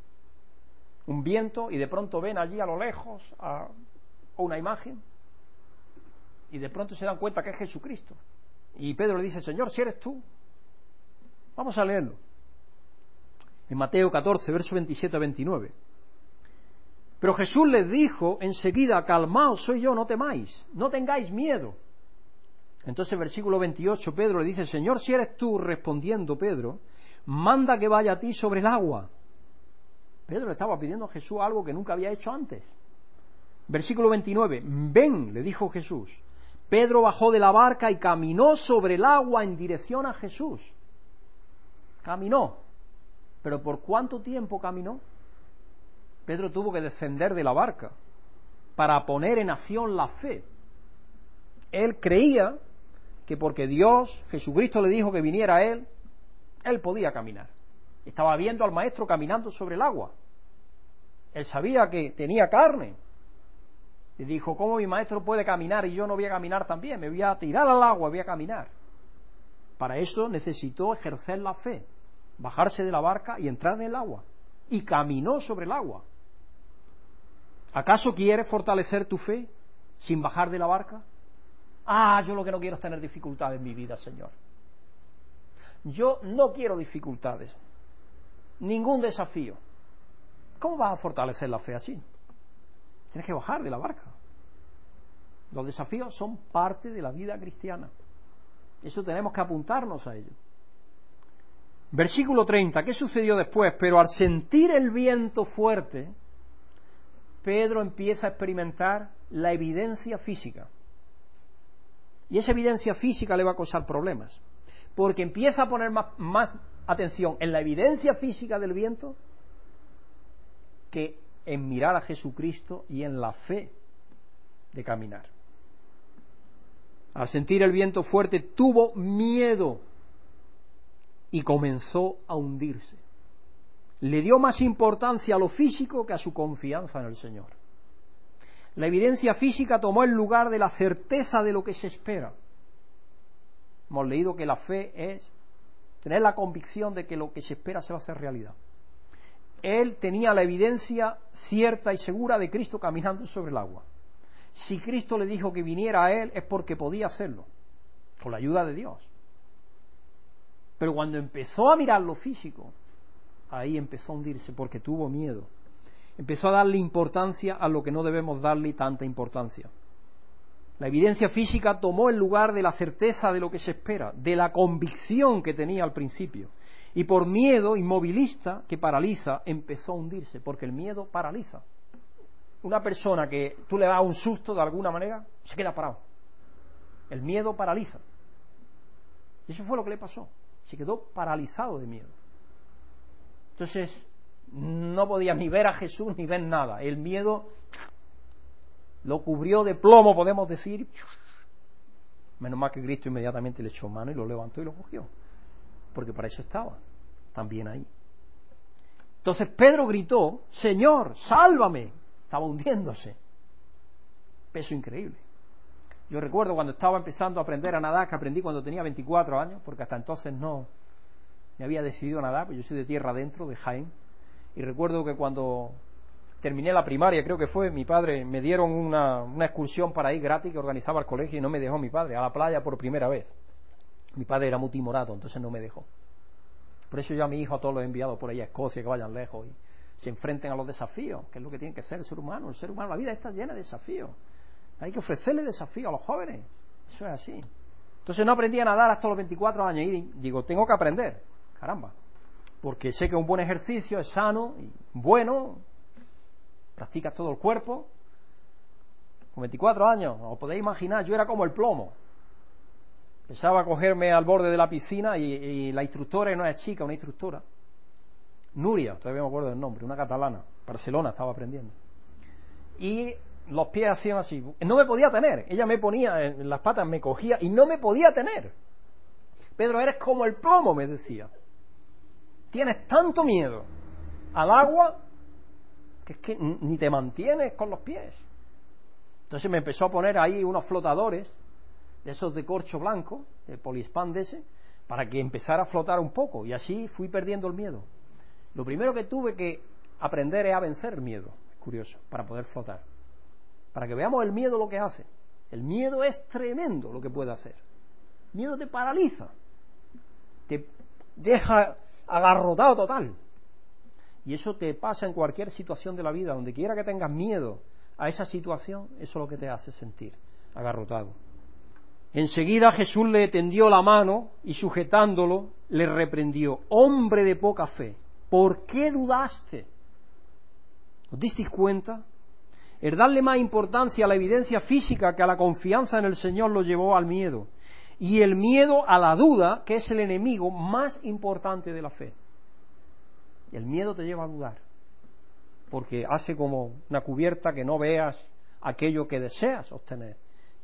un viento y de pronto ven allí a lo lejos a una imagen y de pronto se dan cuenta que es Jesucristo. Y Pedro le dice, Señor, si eres tú. Vamos a leerlo. En Mateo 14, verso 27 a 29. Pero Jesús les dijo enseguida, calmaos, soy yo, no temáis, no tengáis miedo. Entonces, versículo 28, Pedro le dice, Señor, si eres tú, respondiendo Pedro, manda que vaya a ti sobre el agua. Pedro estaba pidiendo a Jesús algo que nunca había hecho antes. Versículo 29, ven, le dijo Jesús. Pedro bajó de la barca y caminó sobre el agua en dirección a Jesús. Caminó. Pero ¿por cuánto tiempo caminó? Pedro tuvo que descender de la barca para poner en acción la fe. Él creía que porque Dios, Jesucristo le dijo que viniera a él, él podía caminar. Estaba viendo al maestro caminando sobre el agua. Él sabía que tenía carne, y dijo, ¿cómo mi maestro puede caminar y yo no voy a caminar también? Me voy a tirar al agua, voy a caminar. Para eso necesitó ejercer la fe, bajarse de la barca y entrar en el agua. Y caminó sobre el agua. ¿Acaso quieres fortalecer tu fe sin bajar de la barca? Ah, yo lo que no quiero es tener dificultades en mi vida, Señor. Yo no quiero dificultades, ningún desafío. ¿Cómo vas a fortalecer la fe así? Tienes que bajar de la barca. Los desafíos son parte de la vida cristiana. Eso tenemos que apuntarnos a ello. Versículo 30. ¿Qué sucedió después? Pero al sentir el viento fuerte, Pedro empieza a experimentar la evidencia física. Y esa evidencia física le va a causar problemas. Porque empieza a poner más, más atención en la evidencia física del viento que en mirar a Jesucristo y en la fe de caminar. Al sentir el viento fuerte tuvo miedo y comenzó a hundirse. Le dio más importancia a lo físico que a su confianza en el Señor. La evidencia física tomó el lugar de la certeza de lo que se espera. Hemos leído que la fe es tener la convicción de que lo que se espera se va a hacer realidad él tenía la evidencia cierta y segura de Cristo caminando sobre el agua. Si Cristo le dijo que viniera a él es porque podía hacerlo. por la ayuda de Dios. Pero cuando empezó a mirar lo físico, ahí empezó a hundirse porque tuvo miedo. Empezó a darle importancia a lo que no debemos darle tanta importancia. La evidencia física tomó el lugar de la certeza de lo que se espera, de la convicción que tenía al principio. Y por miedo inmovilista que paraliza, empezó a hundirse, porque el miedo paraliza. Una persona que tú le das un susto de alguna manera, se queda parado. El miedo paraliza. Y eso fue lo que le pasó. Se quedó paralizado de miedo. Entonces, no podía ni ver a Jesús ni ver nada. El miedo lo cubrió de plomo, podemos decir. Menos mal que Cristo inmediatamente le echó mano y lo levantó y lo cogió. Porque para eso estaba, también ahí. Entonces Pedro gritó, Señor, sálvame. Estaba hundiéndose. Peso increíble. Yo recuerdo cuando estaba empezando a aprender a nadar, que aprendí cuando tenía 24 años, porque hasta entonces no me había decidido a nadar, pues yo soy de tierra adentro, de Jaén. Y recuerdo que cuando terminé la primaria, creo que fue, mi padre, me dieron una, una excursión para ir gratis que organizaba el colegio y no me dejó mi padre, a la playa por primera vez. Mi padre era muy timorato, entonces no me dejó. Por eso yo a mi hijo a todos los he enviado por ahí a Escocia, que vayan lejos y se enfrenten a los desafíos, que es lo que tiene que ser el ser humano. El ser humano, la vida está llena de desafíos. Hay que ofrecerle desafíos a los jóvenes. Eso es así. Entonces no aprendí a nadar hasta los 24 años y digo, tengo que aprender. Caramba. Porque sé que un buen ejercicio es sano y bueno, practicas todo el cuerpo. Con 24 años, os podéis imaginar, yo era como el plomo. Pensaba cogerme al borde de la piscina y, la instructora, no es chica, una instructora, Nuria, todavía me acuerdo del nombre, una catalana, Barcelona estaba aprendiendo. Y los pies hacían así. No me podía tener. Ella me ponía en las patas, me cogía y no me podía tener. Pedro, eres como el plomo, me decía. Tienes tanto miedo al agua que es que ni te mantienes con los pies. Entonces me empezó a poner ahí unos flotadores, de esos de corcho blanco, de poliespan de ese, para que empezara a flotar un poco. Y así fui perdiendo el miedo. Lo primero que tuve que aprender es a vencer el miedo, es curioso, para poder flotar. Para que veamos el miedo lo que hace. El miedo es tremendo lo que puede hacer. El miedo te paraliza, te deja agarrotado total. Y eso te pasa en cualquier situación de la vida, donde quiera que tengas miedo a esa situación, eso es lo que te hace sentir agarrotado. Enseguida Jesús le tendió la mano y sujetándolo le reprendió, hombre de poca fe, ¿por qué dudaste? ¿Os disteis cuenta? El darle más importancia a la evidencia física que a la confianza en el Señor lo llevó al miedo. Y el miedo a la duda, que es el enemigo más importante de la fe. El miedo te lleva a dudar, porque hace como una cubierta que no veas aquello que deseas obtener.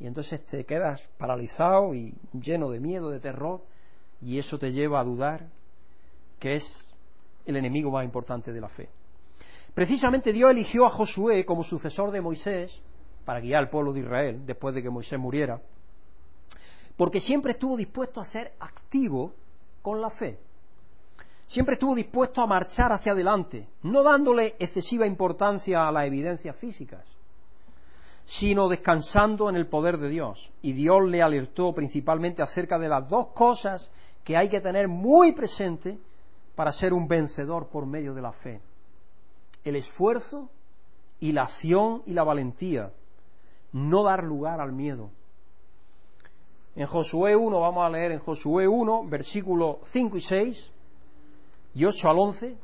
Y entonces te quedas paralizado y lleno de miedo, de terror, y eso te lleva a dudar, que es el enemigo más importante de la fe. Precisamente Dios eligió a Josué como sucesor de Moisés para guiar al pueblo de Israel después de que Moisés muriera, porque siempre estuvo dispuesto a ser activo con la fe siempre estuvo dispuesto a marchar hacia adelante, no dándole excesiva importancia a las evidencias físicas, sino descansando en el poder de Dios. Y Dios le alertó principalmente acerca de las dos cosas que hay que tener muy presente para ser un vencedor por medio de la fe. El esfuerzo y la acción y la valentía. No dar lugar al miedo. En Josué 1, vamos a leer en Josué 1, versículos 5 y 6, y 8 al 11,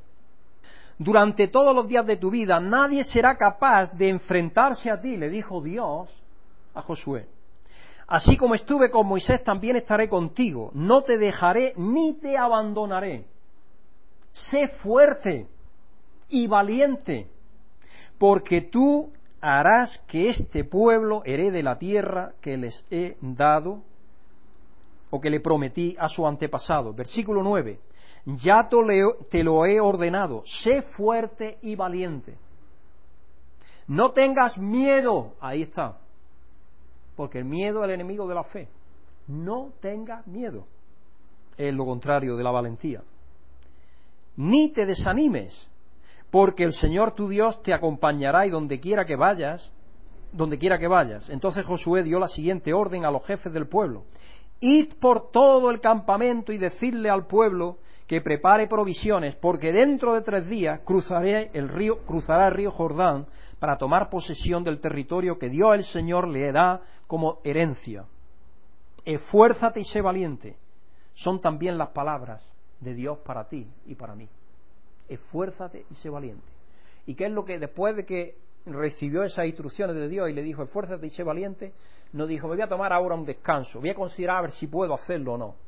durante todos los días de tu vida nadie será capaz de enfrentarse a ti, le dijo Dios a Josué. Así como estuve con Moisés, también estaré contigo. No te dejaré ni te abandonaré. Sé fuerte y valiente, porque tú harás que este pueblo herede la tierra que les he dado o que le prometí a su antepasado. Versículo 9 ya te lo he ordenado, sé fuerte y valiente. No tengas miedo, ahí está, porque el miedo es el enemigo de la fe. No tengas miedo, es lo contrario de la valentía. Ni te desanimes, porque el Señor tu Dios te acompañará y donde quiera que vayas, donde quiera que vayas. Entonces Josué dio la siguiente orden a los jefes del pueblo. id por todo el campamento y decirle al pueblo que prepare provisiones, porque dentro de tres días cruzaré el río, cruzará el río Jordán para tomar posesión del territorio que Dios el Señor le da como herencia. Esfuérzate y sé valiente. Son también las palabras de Dios para ti y para mí. Esfuérzate y sé valiente. ¿Y qué es lo que después de que recibió esas instrucciones de Dios y le dijo esfuérzate y sé valiente, no dijo me voy a tomar ahora un descanso, voy a considerar a ver si puedo hacerlo o no.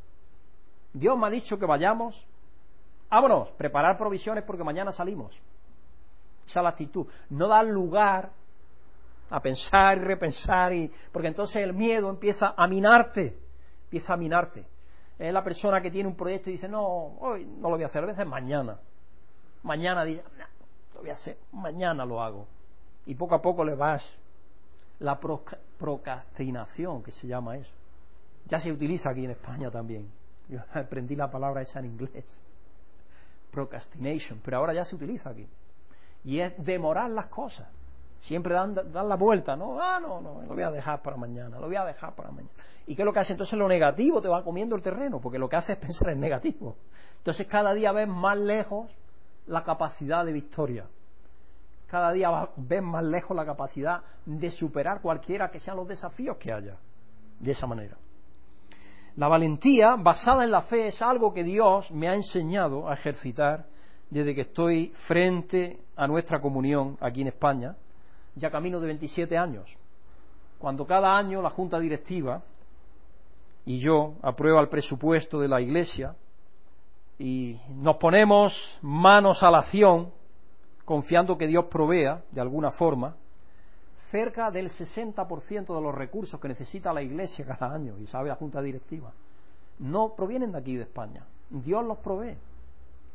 Dios me ha dicho que vayamos, vámonos, preparar provisiones porque mañana salimos. Esa es la actitud. No dar lugar a pensar y repensar, y, porque entonces el miedo empieza a minarte, empieza a minarte. Es la persona que tiene un proyecto y dice, no, hoy no lo voy a hacer, a veces mañana. Mañana dice, lo voy a hacer, mañana lo hago. Y poco a poco le vas. La procrastinación, que se llama eso. Ya se utiliza aquí en España también. Yo aprendí la palabra esa en inglés. Procrastination, pero ahora ya se utiliza aquí y es demorar las cosas. Siempre dan, la vuelta, ¿no? Ah, no, no, lo voy a dejar para mañana, lo voy a dejar para mañana. ¿Y qué es lo que hace? Entonces lo negativo te va comiendo el terreno, porque lo que hace es pensar en negativo. Entonces cada día ves más lejos la capacidad de victoria. Cada día ves más lejos la capacidad de superar cualquiera que sean los desafíos que haya. De esa manera. La valentía basada en la fe es algo que Dios me ha enseñado a ejercitar desde que estoy frente a nuestra comunión aquí en España, ya camino de 27 años, cuando cada año la Junta Directiva y yo aprueba el presupuesto de la Iglesia y nos ponemos manos a la acción, confiando que Dios provea, de alguna forma, cerca del 60% de los recursos que necesita la Iglesia cada año, y sabe la Junta Directiva, no provienen de aquí de España. Dios los provee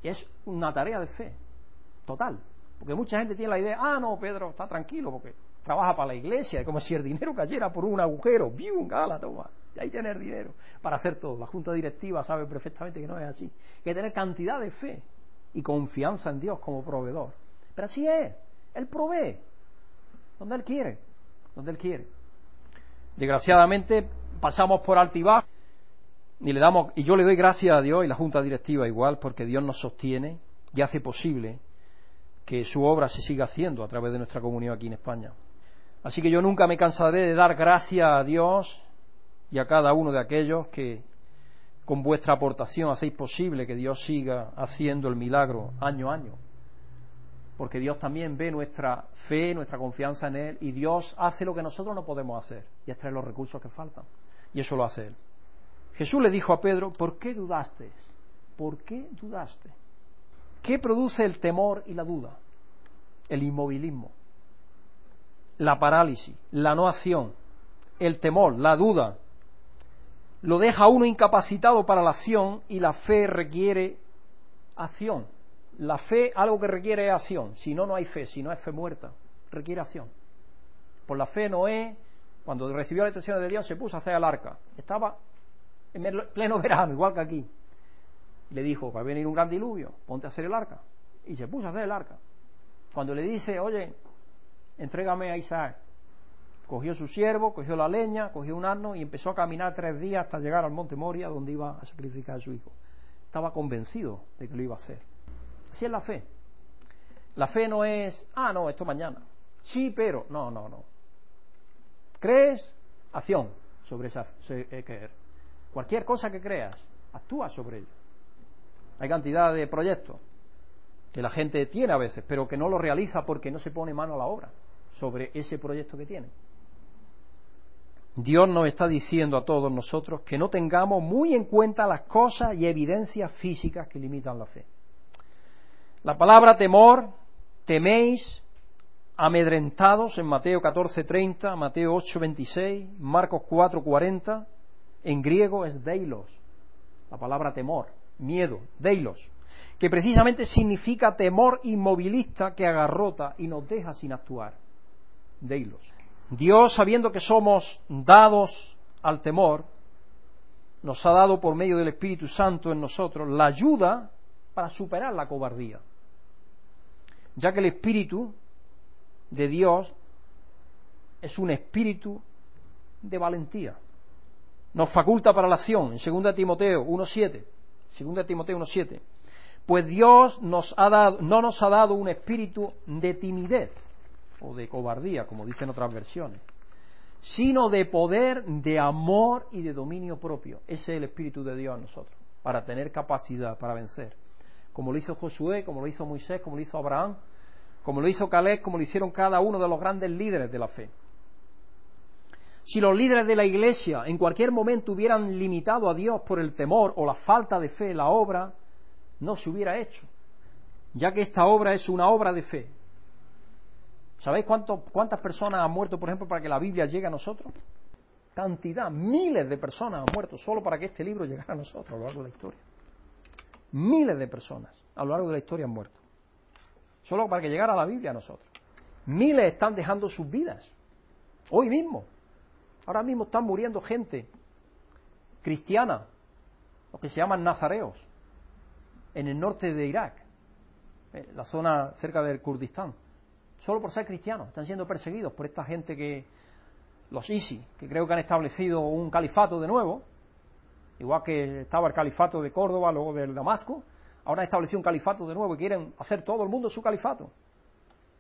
es una tarea de fe, total. Porque mucha gente tiene la idea, ah, no, Pedro está tranquilo porque trabaja para la iglesia, es como si el dinero cayera por un agujero, ¡bium! gala, toma! Y ahí tener dinero para hacer todo. La junta directiva sabe perfectamente que no es así. Hay que tener cantidad de fe y confianza en Dios como proveedor. Pero así es, Él provee, donde Él quiere, donde Él quiere. Desgraciadamente pasamos por altibajo y, le damos, y yo le doy gracias a Dios y la Junta Directiva igual, porque Dios nos sostiene y hace posible que su obra se siga haciendo a través de nuestra comunidad aquí en España. Así que yo nunca me cansaré de dar gracias a Dios y a cada uno de aquellos que con vuestra aportación hacéis posible que Dios siga haciendo el milagro año a año. Porque Dios también ve nuestra fe, nuestra confianza en Él y Dios hace lo que nosotros no podemos hacer y es traer los recursos que faltan. Y eso lo hace Él. Jesús le dijo a Pedro, ¿por qué dudaste? ¿Por qué dudaste? ¿Qué produce el temor y la duda? El inmovilismo, la parálisis, la no acción, el temor, la duda. Lo deja uno incapacitado para la acción y la fe requiere acción. La fe, algo que requiere acción. Si no, no hay fe. Si no es fe muerta, requiere acción. Por la fe Noé, cuando recibió la instrucción de Dios, se puso a hacer el arca. Estaba en pleno verano, igual que aquí. Le dijo, va a venir un gran diluvio, ponte a hacer el arca. Y se puso a hacer el arca. Cuando le dice, oye, entrégame a Isaac, cogió su siervo, cogió la leña, cogió un asno y empezó a caminar tres días hasta llegar al monte Moria, donde iba a sacrificar a su hijo. Estaba convencido de que lo iba a hacer. Así es la fe. La fe no es, ah, no, esto mañana. Sí, pero, no, no, no. ¿Crees? Acción sobre esa creer. Cualquier cosa que creas, actúa sobre ello. Hay cantidad de proyectos que la gente tiene a veces, pero que no lo realiza porque no se pone mano a la obra sobre ese proyecto que tiene. Dios nos está diciendo a todos nosotros que no tengamos muy en cuenta las cosas y evidencias físicas que limitan la fe. La palabra temor, teméis, amedrentados en Mateo 14:30, Mateo 8:26, Marcos 4:40, en griego es deilos, la palabra temor, miedo, deilos, que precisamente significa temor inmovilista que agarrota y nos deja sin actuar. Deilos. Dios, sabiendo que somos dados al temor, nos ha dado por medio del Espíritu Santo en nosotros la ayuda para superar la cobardía. Ya que el Espíritu de Dios es un espíritu de valentía nos faculta para la acción, en 2 Timoteo 1.7, 2 Timoteo 1.7, pues Dios nos ha dado, no nos ha dado un espíritu de timidez o de cobardía, como dicen otras versiones, sino de poder, de amor y de dominio propio. Ese es el espíritu de Dios en nosotros, para tener capacidad para vencer. Como lo hizo Josué, como lo hizo Moisés, como lo hizo Abraham, como lo hizo Caleb, como lo hicieron cada uno de los grandes líderes de la fe. Si los líderes de la Iglesia en cualquier momento hubieran limitado a Dios por el temor o la falta de fe, la obra no se hubiera hecho, ya que esta obra es una obra de fe. ¿Sabéis cuántas personas han muerto, por ejemplo, para que la Biblia llegue a nosotros? Cantidad, miles de personas han muerto solo para que este libro llegara a nosotros a lo largo de la historia. Miles de personas a lo largo de la historia han muerto. Solo para que llegara la Biblia a nosotros. Miles están dejando sus vidas. Hoy mismo. Ahora mismo están muriendo gente cristiana, los que se llaman nazareos, en el norte de Irak, eh, la zona cerca del Kurdistán, solo por ser cristianos, están siendo perseguidos por esta gente que, los ISI, que creo que han establecido un califato de nuevo, igual que estaba el califato de Córdoba, luego del Damasco, ahora han establecido un califato de nuevo y quieren hacer todo el mundo su califato.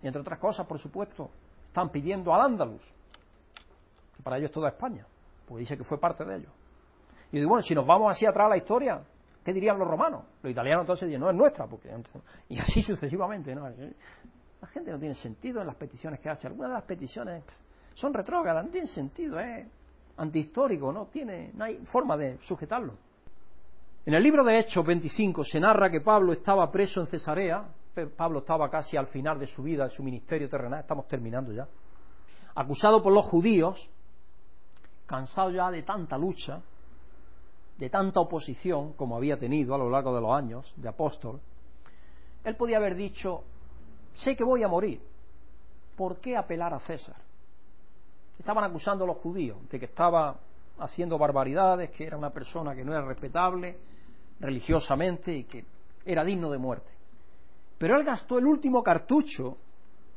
Y entre otras cosas, por supuesto, están pidiendo al Ándalus, que para ellos es toda España, pues dice que fue parte de ellos. Y digo, bueno, si nos vamos así atrás a la historia, ¿Qué dirían los romanos? Los italianos entonces dirían, no es nuestra, porque y así sucesivamente. ¿no? La gente no tiene sentido en las peticiones que hace. Algunas de las peticiones son retrógradas, no tienen sentido, es antihistórico, no tiene, no hay forma de sujetarlo. En el libro de Hechos 25 se narra que Pablo estaba preso en Cesarea, Pablo estaba casi al final de su vida, de su ministerio terrenal, estamos terminando ya, acusado por los judíos, cansado ya de tanta lucha, de tanta oposición como había tenido a lo largo de los años de apóstol, él podía haber dicho, sé que voy a morir, ¿por qué apelar a César? Estaban acusando a los judíos de que estaba haciendo barbaridades, que era una persona que no era respetable religiosamente y que era digno de muerte. Pero él gastó el último cartucho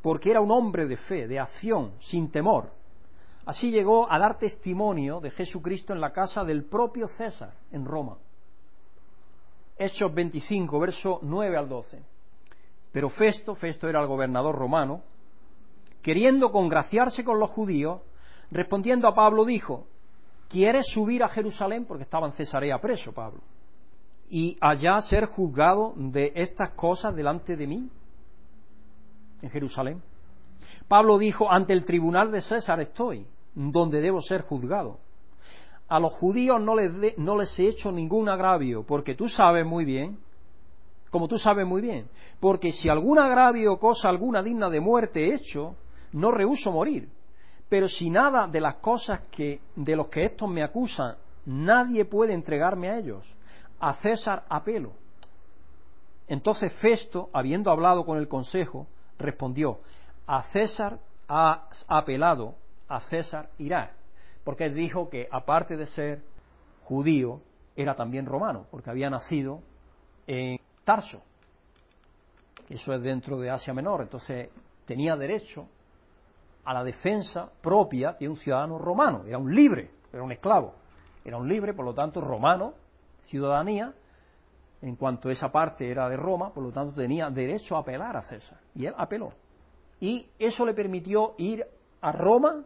porque era un hombre de fe, de acción, sin temor, Así llegó a dar testimonio de Jesucristo en la casa del propio César, en Roma. Hechos 25, verso 9 al 12. Pero Festo, Festo era el gobernador romano, queriendo congraciarse con los judíos, respondiendo a Pablo dijo, ¿quieres subir a Jerusalén? Porque estaba en Cesarea preso Pablo. Y allá ser juzgado de estas cosas delante de mí, en Jerusalén. Pablo dijo, ante el tribunal de César estoy donde debo ser juzgado. A los judíos no les, no les he hecho ningún agravio, porque tú sabes muy bien, como tú sabes muy bien, porque si algún agravio o cosa alguna digna de muerte he hecho, no rehuso morir. Pero si nada de las cosas que, de los que estos me acusan, nadie puede entregarme a ellos. A César apelo. Entonces Festo, habiendo hablado con el consejo, respondió, a César has apelado a César irá, porque dijo que aparte de ser judío, era también romano, porque había nacido en Tarso, eso es dentro de Asia Menor, entonces tenía derecho a la defensa propia de un ciudadano romano, era un libre, era un esclavo, era un libre, por lo tanto romano, ciudadanía, en cuanto esa parte era de Roma, por lo tanto tenía derecho a apelar a César, y él apeló. Y eso le permitió ir a Roma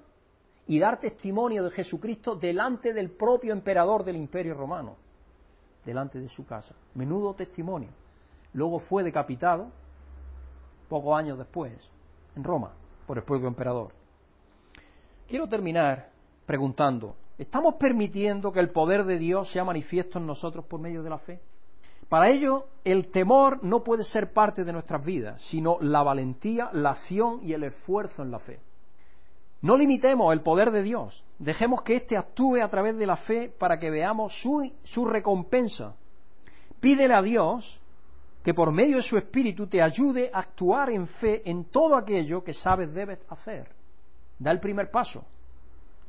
y dar testimonio de Jesucristo delante del propio emperador del imperio romano, delante de su casa. Menudo testimonio. Luego fue decapitado, pocos años después, en Roma, por el propio emperador. Quiero terminar preguntando, ¿estamos permitiendo que el poder de Dios sea manifiesto en nosotros por medio de la fe? Para ello, el temor no puede ser parte de nuestras vidas, sino la valentía, la acción y el esfuerzo en la fe. No limitemos el poder de Dios, dejemos que éste actúe a través de la fe para que veamos su, su recompensa. Pídele a Dios que por medio de su espíritu te ayude a actuar en fe en todo aquello que sabes debes hacer. Da el primer paso.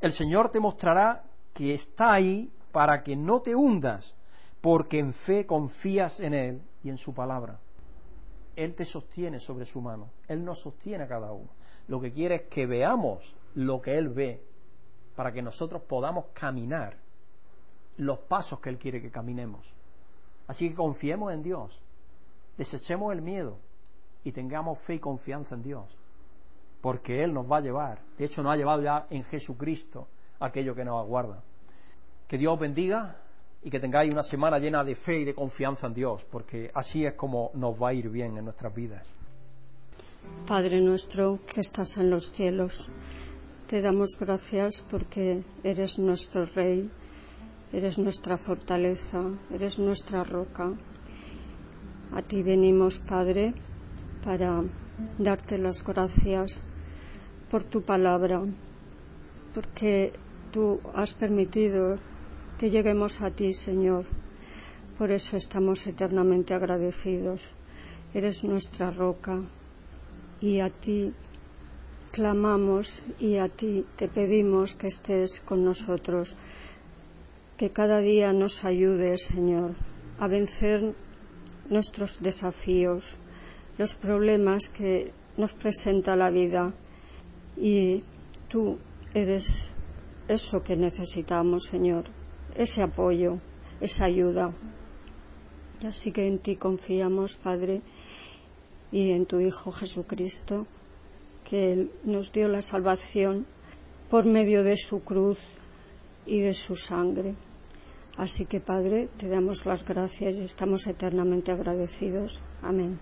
El Señor te mostrará que está ahí para que no te hundas, porque en fe confías en Él y en su palabra. Él te sostiene sobre su mano, Él nos sostiene a cada uno. Lo que quiere es que veamos lo que Él ve, para que nosotros podamos caminar los pasos que Él quiere que caminemos. Así que confiemos en Dios, desechemos el miedo y tengamos fe y confianza en Dios, porque Él nos va a llevar. De hecho, nos ha llevado ya en Jesucristo aquello que nos aguarda. Que Dios bendiga y que tengáis una semana llena de fe y de confianza en Dios, porque así es como nos va a ir bien en nuestras vidas. Padre nuestro que estás en los cielos, te damos gracias porque eres nuestro Rey, eres nuestra fortaleza, eres nuestra roca. A ti venimos, Padre, para darte las gracias por tu palabra, porque tú has permitido que lleguemos a ti, Señor. Por eso estamos eternamente agradecidos. Eres nuestra roca y a ti clamamos y a ti te pedimos que estés con nosotros, que cada día nos ayudes, Señor, a vencer nuestros desafíos, los problemas que nos presenta la vida y tú eres eso que necesitamos, Señor, ese apoyo, esa ayuda. Así que en ti confiamos, Padre, y en tu Hijo Jesucristo, que Él nos dio la salvación por medio de su cruz y de su sangre. Así que, Padre, te damos las gracias y estamos eternamente agradecidos. Amén.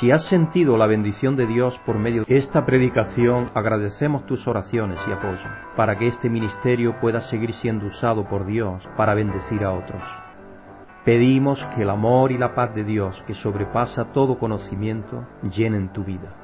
Si has sentido la bendición de Dios por medio de esta predicación, agradecemos tus oraciones y apoyo para que este ministerio pueda seguir siendo usado por Dios para bendecir a otros. Pedimos que el amor y la paz de Dios, que sobrepasa todo conocimiento, llenen tu vida.